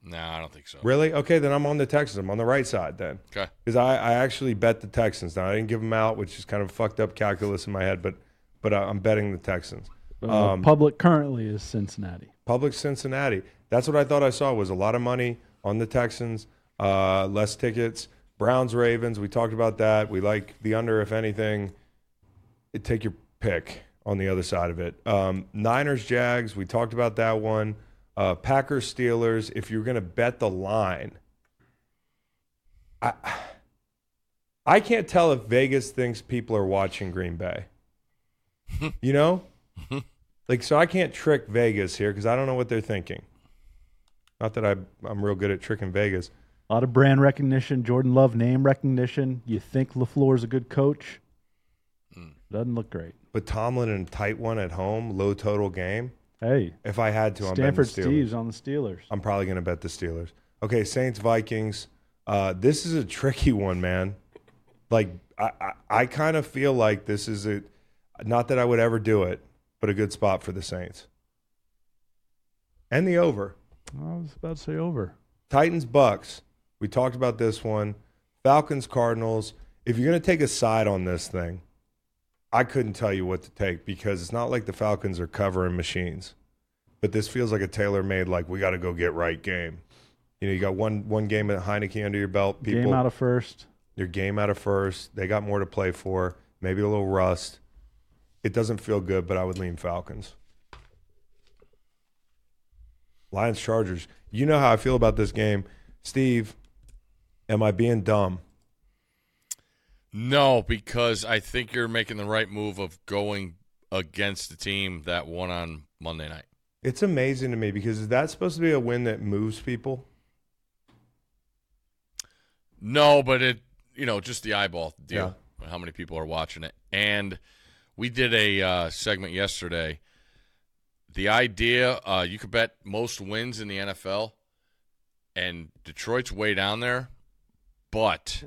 No, I don't think so.
Really? Okay, then I'm on the Texans. I'm on the right side then.
Okay.
Because I, I actually bet the Texans. Now I didn't give them out, which is kind of fucked up calculus in my head, but but I- I'm betting the Texans.
Uh,
Um,
public currently is Cincinnati.
Public Cincinnati. That's what I thought I saw was a lot of money on the Texans, uh, less tickets. Browns Ravens. We talked about that. We like the under, if anything. It, take your pick on the other side of it. Um, Niners Jags. We talked about that one. Uh, Packers Steelers. If you're going to bet the line, I I can't tell if Vegas thinks people are watching Green Bay. you know, like so I can't trick Vegas here because I don't know what they're thinking. Not that I I'm real good at tricking Vegas.
A lot of brand recognition, Jordan Love name recognition. You think LaFleur's a good coach? Doesn't look great.
But Tomlin in a tight one at home, low total game.
Hey,
If I had to, I'm
Stanford
betting the Steelers.
Steve's on the Steelers.
I'm probably going to bet the Steelers. Okay, Saints Vikings. Uh, this is a tricky one, man. Like I, I, I kind of feel like this is a, not that I would ever do it, but a good spot for the Saints. And the over.
I was about to say over.
Titans Bucks. We talked about this one. Falcons Cardinals. If you're going to take a side on this thing, I couldn't tell you what to take because it's not like the Falcons are covering machines. But this feels like a tailor-made like we got to go get right game. You know, you got one one game at Heineke under your belt. People,
Game out of first.
your game out of first. They got more to play for. Maybe a little rust. It doesn't feel good, but I would lean Falcons. Lions Chargers. You know how I feel about this game. Steve, am I being dumb?
No, because I think you're making the right move of going against the team that won on Monday night.
It's amazing to me because is that supposed to be a win that moves people?
No, but it, you know, just the eyeball deal. Yeah. How many people are watching it? And we did a uh, segment yesterday. The idea uh, you could bet most wins in the NFL, and Detroit's way down there, but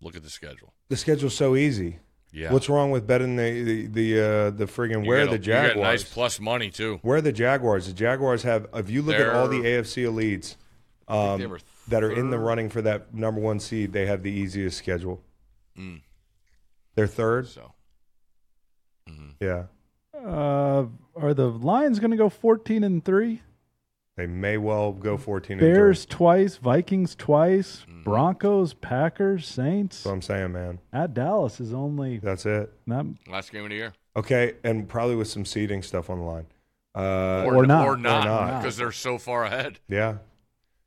look at the schedule.
The schedule's so easy.
Yeah,
What's wrong with betting the the the, uh, the friggin'
You
where
get
are
a-
the
you get
Jaguars?
nice plus money too.
Where are the Jaguars? The Jaguars have. If you look at all the AFC elites um,
were
that are in the running for that number one seed, they have the easiest schedule.
Mm.
They're third.
So
Yeah,
Uh, are the Lions going to go 14 and 3?
They may well go fourteen.
Bears
three.
twice, Vikings twice,
Mm-hmm.
Broncos, Packers, Saints.
That's what I'm saying, man.
At Dallas is only
That's it.
not
last game of the year,
Okay, and probably with some seeding stuff on the line. Uh,
Or not.
or
Or
not,
not.
because they're so far ahead.
Yeah.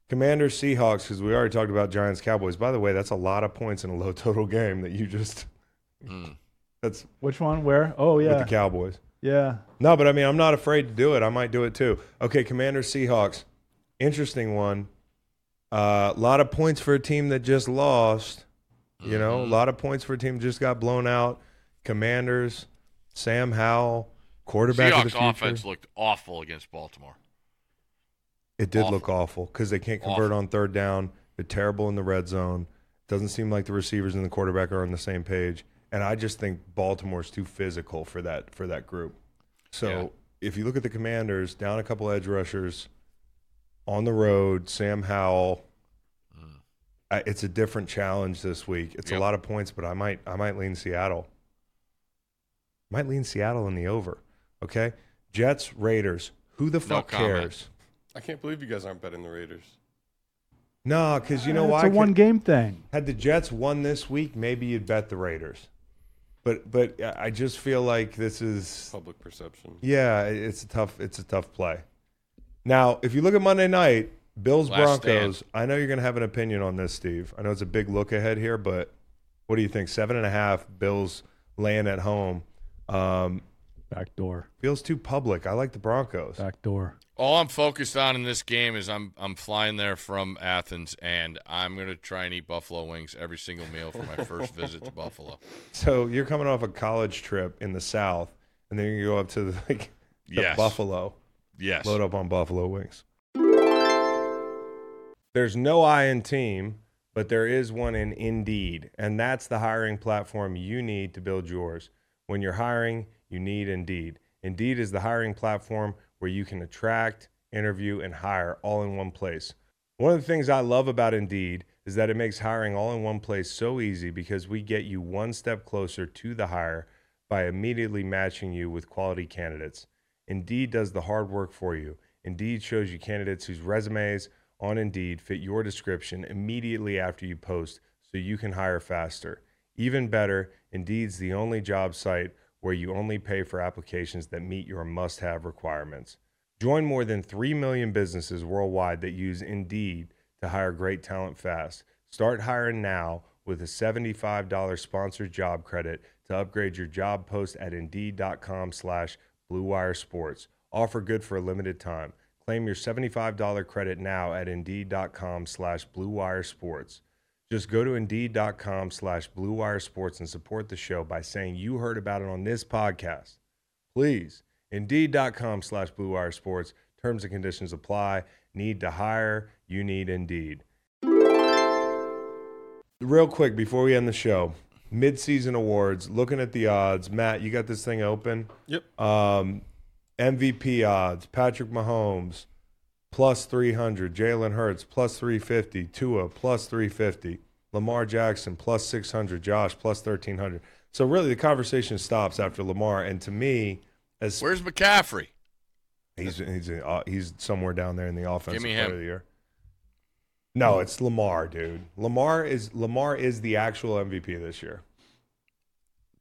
Commanders Seahawks because we already talked about Giants Cowboys. By the way, that's a lot of points in a low total game that you just.
Mm.
That's
which one? Where? Oh
with
yeah,
the Cowboys.
Yeah.
No, but I mean, I'm not afraid to do it. I might do it too. Okay, Commanders Seahawks. Interesting one. A lot of points for a team that just lost. You know, a lot of points for a team just got blown out. Commanders, Sam Howell, quarterback of the
Seahawks
future.
offense looked awful against Baltimore.
It did
Awful.
look awful because they can't convert
Awful.
on third down. They're terrible in the red zone. Doesn't seem like the receivers and the quarterback are on the same page. And I just think Baltimore's too physical for that for that group. So
Yeah.
if you look at the Commanders, down a couple edge rushers on the road, Sam Howell. Mm. I, it's a different challenge this week. It's
Yep.
a lot of points, but I might I might lean Seattle. Might lean Seattle in the over. Okay, Jets Raiders. Who the fuck
comment.
cares?
I can't believe you guys aren't betting the Raiders.
No, because you know
it's
why?
a one game thing.
Had the Jets won this week, maybe you'd bet the Raiders. But but I just feel like this is
Public perception.
yeah, it's a tough it's a tough play. Now, if you look at Monday night, Bills
Last
Broncos, I know you're going to have an opinion on this, Steve. I know it's a big look ahead here, but what do you think? Seven and a half Bills laying at home um,
Back door.
feels too public. I like the Broncos.
Back door.
All I'm focused on in this game is I'm I'm flying there from Athens, and I'm gonna try and eat buffalo wings every single meal for my first visit to Buffalo.
So you're coming off a college trip in the South, and then you go up to the, like the
Yes.
Buffalo.
Yes.
Load up on buffalo wings. There's no I in team, but there is one in Indeed, and that's the hiring platform you need to build yours. When you're hiring, you need Indeed. Indeed is the hiring platform where you can attract, interview, and hire all in one place. One of the things I love about Indeed is that it makes hiring all in one place so easy because we get you one step closer to the hire by immediately matching you with quality candidates. Indeed does the hard work for you. Indeed shows you candidates whose resumes on Indeed fit your description immediately after you post so you can hire faster. Even better, Indeed's the only job site where you only pay for applications that meet your must have requirements. Join more than 3 million businesses worldwide that use Indeed to hire great talent fast. Start hiring now with a $75 sponsored job credit to upgrade your job post at indeed.com slash bluewire sports. Offer good for a limited time. Claim your $75 credit now at indeed.com slash bluewire sports. Just go to indeed.com slash bluewire sports and support the show by saying you heard about it on this podcast. Please, indeed.com slash bluewire sports. Terms and conditions apply. Need to hire? You need Indeed. Real quick before we end the show, mid-season awards. Looking at the odds, Matt, you got this thing open.
Yep.
Um, MVP odds: Patrick Mahomes plus three hundred, Jalen Hurts plus three fifty, Tua plus three fifty, Lamar Jackson plus six hundred, Josh plus thirteen hundred. So really, the conversation stops after Lamar, and to me, as
Where's McCaffrey?
He's he's uh, he's somewhere down there in the offensive
me
player
him.
of the year. No, it's Lamar, dude. Lamar is Lamar is the actual MVP this year,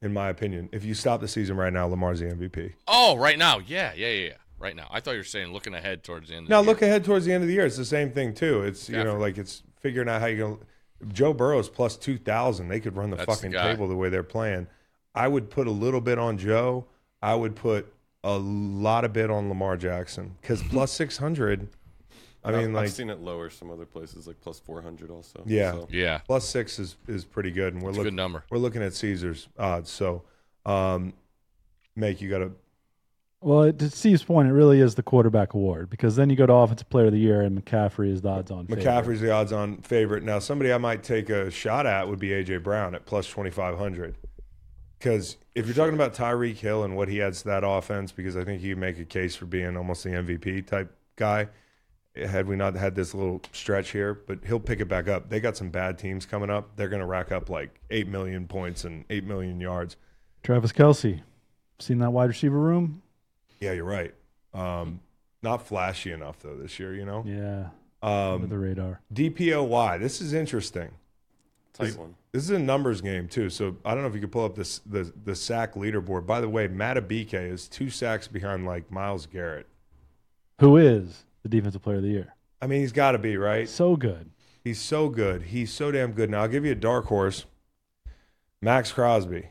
in my opinion. If you stop the season right now, Lamar's the MVP.
Oh, right now. Yeah, yeah, yeah, yeah. Right now. I thought you were saying looking ahead towards the end. Of
Now
the
look
year.
ahead towards the end of the year. It's the same thing too. It's you know like it's figuring out how you're gonna. Joe Burrow's plus two thousand. They could run the
That's
fucking
guy.
table the way they're playing. I would put a little bit on Joe. I would put a lot of bit on Lamar Jackson because plus six hundred. I mean,
I've,
like
seen it lower some other places, like plus 400 also.
Yeah.
So,
Yeah,
plus six is is pretty good, and we're
it's
looking
good number.
we're looking at Caesar's odds. So, um, make you got to
Well, to Steve's point, it really is the quarterback award because then you go to offensive player of the year and McCaffrey is the odds on.
McCaffrey's the odds on favorite. Now, somebody I might take a shot at would be AJ Brown at plus 2,500. Because if you're talking about Tyreek Hill and what he adds to that offense, because I think you make a case for being almost the MVP type guy, had we not had this little stretch here, but he'll pick it back up. They got some bad teams coming up. They're going to rack up like 8 million points and 8 million yards.
Travis Kelce. Seen that wide receiver room?
Yeah, you're right. Um, not flashy enough, though, this year, you know?
Yeah.
Um,
under the radar.
DPOY. This is interesting.
tight one.
This is a numbers game too, so I don't know if you could pull up this the the sack leaderboard. By the way, Matabike is two sacks behind like Myles Garrett.
Who is the defensive player of the year?
I mean, he's got to be right.
So good.
He's so good. He's so damn good. Now I'll give you a dark horse, Maxx Crosby,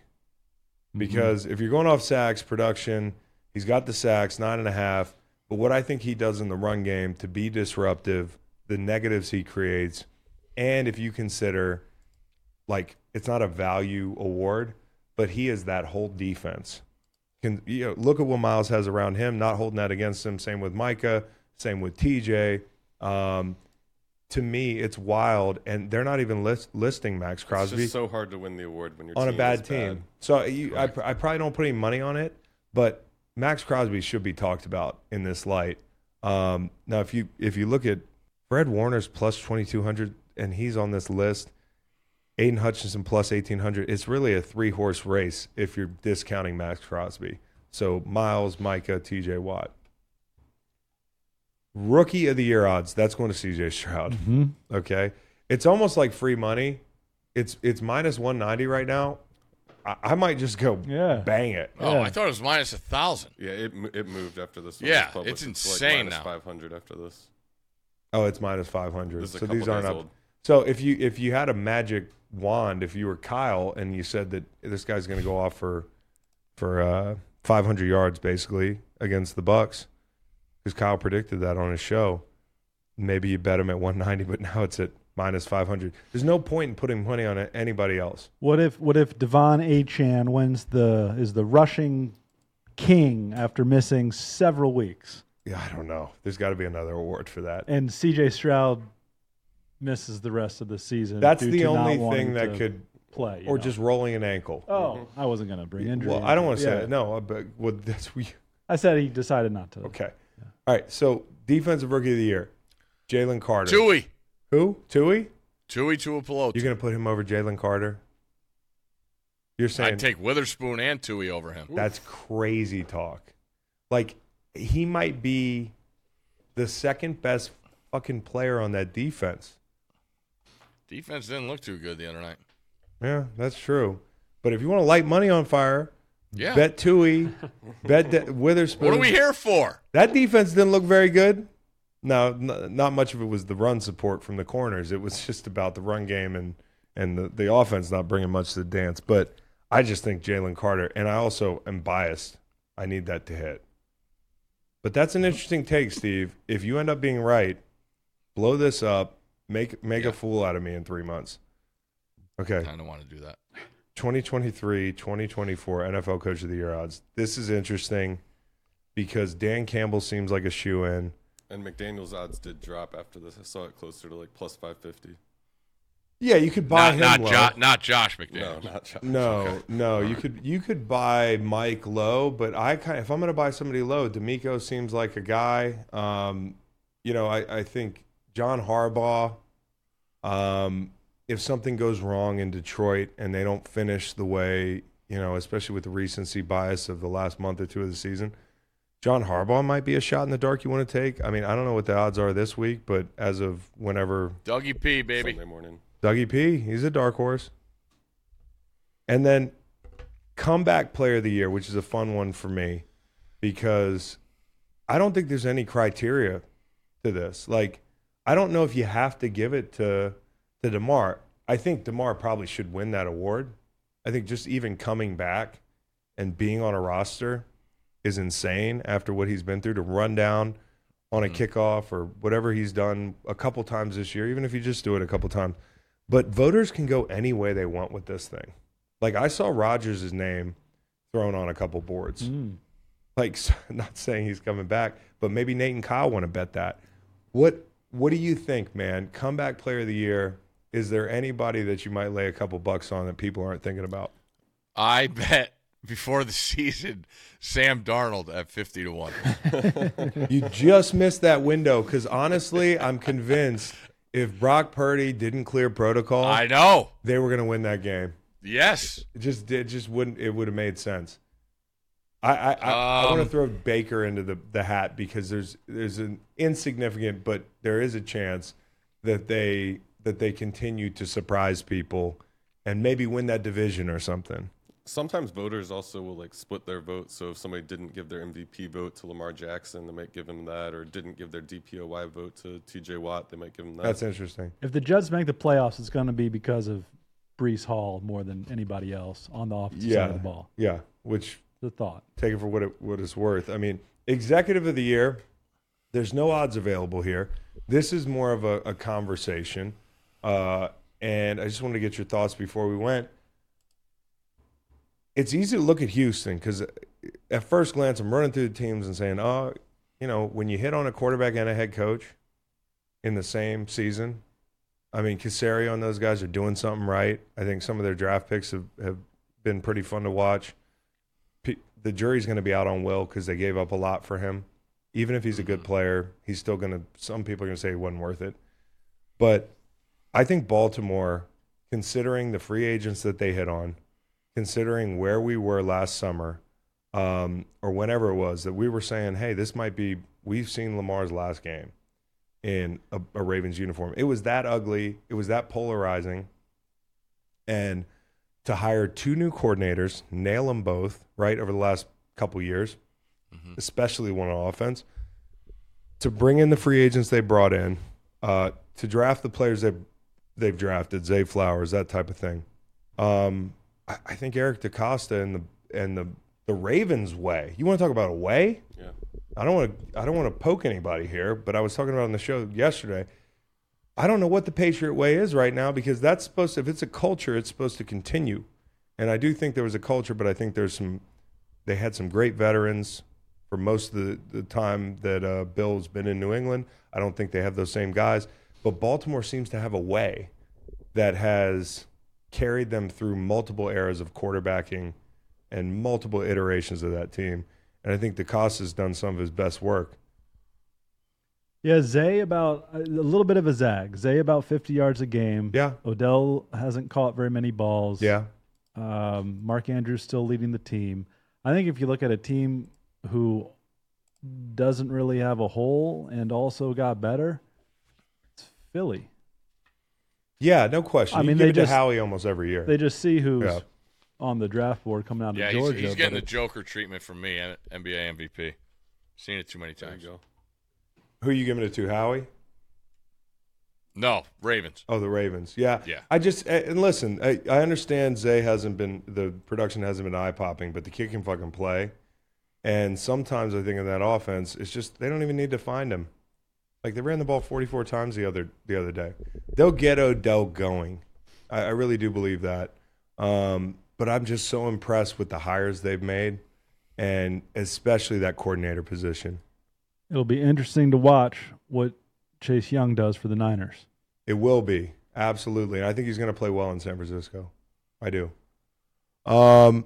because if you're going off sacks production, he's got the sacks nine and a half. But what I think he does in the run game to be disruptive, the negatives he creates, and if you consider like it's not a value award, but he is that whole defense. Can you know, look at what Myles has around him, not holding that against him. Same with Micah, same with TJ. Um, to me, it's wild, and they're not even list, listing Maxx
It's
Crosby
just so hard to win the award when you're
on a
team
bad team. So you, I, I probably don't put any money on it, but Maxx Crosby should be talked about in this light. Um, now, if you if you look at Fred Warner's plus twenty two hundred, and he's on this list, Aidan Hutchinson plus eighteen hundred. It's really a three horse race if you're discounting Maxx Crosby. So Myles, Micah, T.J. Watt. Rookie of the year odds. That's going to CJ Stroud.
Mm-hmm.
Okay, it's almost like free money. It's it's minus one ninety right now. I, I might just go
Yeah.
bang it.
Oh,
Yeah.
I thought it was minus a thousand.
Yeah, it mo- it moved after this. one
Yeah,
was published.
it's
like
insane
minus
now.
500 after this.
Oh, it's minus five hundred.
This is a
So
couple
these aren't
days
up.
old.
So if you if you had a magic wand, if you were Kyle and you said that this guy's going to go off for for uh, 500 yards basically against the Bucks, because Kyle predicted that on his show, maybe you bet him at 190, but now it's at minus 500. There's no point in putting money on anybody else.
What if what if De'Von Achane wins the is the rushing king after missing several weeks,
Yeah, I don't know. There's got to be another award for that.
and C.J. Stroud misses the rest of the season?
That's
due
the
to
only
wanting
thing that could,
play,
or
know?
just rolling an ankle.
oh, I wasn't going to bring injury.
well,
into
I don't want to say
Yeah.
that. No, uh, but well, that's we.
I said he decided not to.
Okay. All right. So defensive rookie of the year, Jalen Carter.
Tuli.
Who? Tuli?
Tuli Tuipulotu.
You're gonna put him over Jalen Carter? You're saying
I'd take Witherspoon and Tuli over him.
that's crazy talk. Like he might be the second best fucking player on that defense.
Defense didn't look too good the other night.
Yeah, that's true. But if you want to light money on fire,
Yeah.
bet Tuli, bet De- Witherspoon.
what are we here for?
That defense didn't look very good. No, n- not much of it was the run support from the corners. It was just about the run game and and the, the offense not bringing much to the dance. But I just think Jalen Carter, and I also am biased. I need that to hit. But that's an interesting take, Steve. If you end up being right, blow this up, make make
Yeah.
a fool out of me in three months. Okay.
I don't want to do that.
2023, 2024 NFL Coach of the Year odds. This is interesting because Dan Campbell seems like a shoe in.
And McDaniel's odds did drop after this. I saw it closer to like plus 550.
Yeah, you could buy
Not
him
not,
low.
jo- not Josh
No, not Josh.
no, no, you could you could buy Mike low, but I kind if I'm going to buy somebody low, DeMeco seems like a guy. Um, you know, I, I think John Harbaugh. Um, if something goes wrong in Detroit and they don't finish the way you know, especially with the recency bias of the last month or two of the season, John Harbaugh might be a shot in the dark you want to take. I mean, I don't know what the odds are this week, but as of whenever
Dougie P, baby.
Sunday morning.
Dougie P, he's a dark horse. And then comeback player of the year, which is a fun one for me because I don't think there's any criteria to this. Like, I don't know if you have to give it to to Damar. I think Damar probably should win that award. I think just even coming back and being on a roster is insane after what he's been through to run down on a kickoff or whatever he's done a couple times this year, even if you just do it a couple times. But voters can go any way they want with this thing. Like I saw Rodgers' name thrown on a couple boards.
Mm.
Like not saying he's coming back, but maybe Nate and Kyle want to bet that. What what do you think, man? Comeback player of the year. Is there anybody that you might lay a couple bucks on that people aren't thinking about?
I bet before the season, Sam Darnold at 50 to 1.
You just missed that window because honestly, I'm convinced if Brock Purdy didn't clear protocol,
I know.
they were going to win that game.
Yes.
It just it just wouldn't it would have made sense. I I, I, I want to
Um,
throw Baker into the, the hat because there's there's an insignificant but there is a chance that they that they continue to surprise people and maybe win that division or something.
Sometimes voters also will like split their vote. So if somebody didn't give their MVP vote to Lamar Jackson, they might give him that, or didn't give their DPOY vote to TJ Watt, they might give him that.
That's interesting.
If the Jets make the playoffs, it's going to be because of Breece Hall more than anybody else on the offensive side
Yeah.
of the ball.
Yeah, which
The thought.
take it for what it what it's worth. I mean, executive of the year. There's no odds available here. This is more of a, a conversation, uh, and I just wanted to get your thoughts before we went. It's easy to look at Houston because uh, at first glance, I'm running through the teams and saying, "Oh, you know, when you hit on a quarterback and a head coach in the same season, I mean, Caserio and those guys are doing something right. I think some of their draft picks have, have been pretty fun to watch pe- the jury's going to be out on Will because they gave up a lot for him. Even if he's a good mm-hmm. player, he's still going to. Some people are going to say he wasn't worth it. But I think Baltimore, considering the free agents that they hit on, considering where we were last summer, um, or whenever it was that we were saying, hey, this might be. We've seen Lamar's last game in a, a Ravens uniform. It was that ugly. It was that polarizing. And to hire two new coordinators, nail them both right over the last couple years, especially one on offense, to bring in the free agents they brought in, uh, to draft the players they they've drafted, Zay Flowers, that type of thing. Um, I, I think Eric DeCosta and the and the the Ravens way. You want to talk about a way?
Yeah.
I don't want to. I don't want to poke anybody here, but I was talking about on the show yesterday. I don't know what the Patriot way is right now because that's supposed to. If it's a culture, it's supposed to continue. And I do think there was a culture, but I think there's some. They had some great veterans for most of the, the time that uh, Bill's been in New England. I don't think they have those same guys, but Baltimore seems to have a way that has carried them through multiple eras of quarterbacking and multiple iterations of that team. And I think DeCosta's done some of his best work.
Yeah, Zay about a little bit of a zag. Zay about 50 yards a game.
Yeah.
Odell hasn't caught very many balls.
Yeah.
Um, Mark Andrews still leading the team. I think if you look at a team who doesn't really have a hole and also got better, it's Philly.
Yeah, no question.
I
You
mean,
give
they
it to
just-
Howie almost every year.
They just see who's
Yeah.
on the draft board coming out of
Yeah, he's,
Georgia.
he's getting the Joker treatment from me, NBA MVP. Seen it too many
There
times.
you go.
Who are you giving it to, Howie?
No, Ravens.
Oh, the Ravens. Yeah.
Yeah.
I just and listen. I, I understand Zay hasn't been the production hasn't been eye popping, but the kid can fucking play. And sometimes I think in that offense, it's just they don't even need to find him. Like they ran the ball 44 times the other the other day. They'll get Odell going. I, I really do believe that. Um, but I'm just so impressed with the hires they've made, and especially that coordinator position.
it'll be interesting to watch what Chase Young does for the Niners.
It will be absolutely, and I think he's going to play well in San Francisco. I do. Um,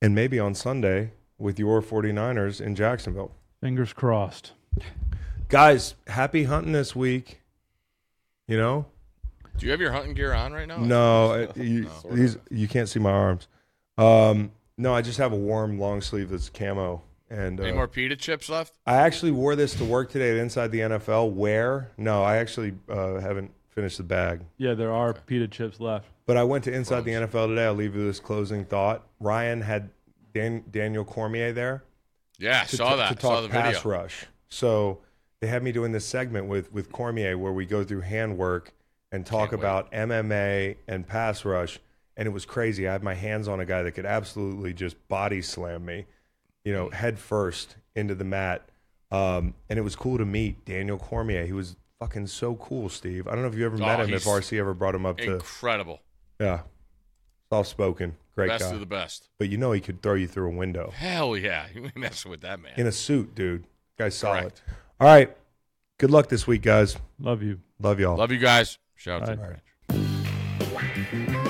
and maybe on Sunday with your 49ers in Jacksonville.
Fingers crossed.
Guys, happy hunting this week. You know?
Do you have your hunting gear on right now?
No, it- you,
No.
these you can't see my arms. Um, no, I just have a warm long sleeve that's camo. And
Any
uh,
more pita chips left?
I actually wore this to work today at Inside the NFL. Where? No, I actually uh, haven't finished the bag.
Yeah, there are pita chips left.
But I went to Inside the NFL today. I'll leave you this closing thought. Ryan had Dan, Daniel Cormier there
Yeah,
to,
saw
to-
that.
to talk
saw the video.
pass rush. So they had me doing this segment with with Cormier where we go through handwork and talk
Can't wait.
about MMA and pass rush. And it was crazy. I had my hands on a guy that could absolutely just body slam me, you know, head first into the mat. Um, and it was cool to meet Daniel Cormier. He was fucking so cool, Steve. I don't know if you ever
Oh,
met him. If RC ever brought him up to,
Incredible.
yeah, soft spoken, great
best
guy.
Best of the best.
but you know he could throw you through a window
Hell yeah. You messing with that man.
in a suit, dude. Guy's solid.
Correct.
All right. Good luck this week, guys.
Love you.
Love y'all.
Love you guys. Shout out to
All
the
right.
Ranch.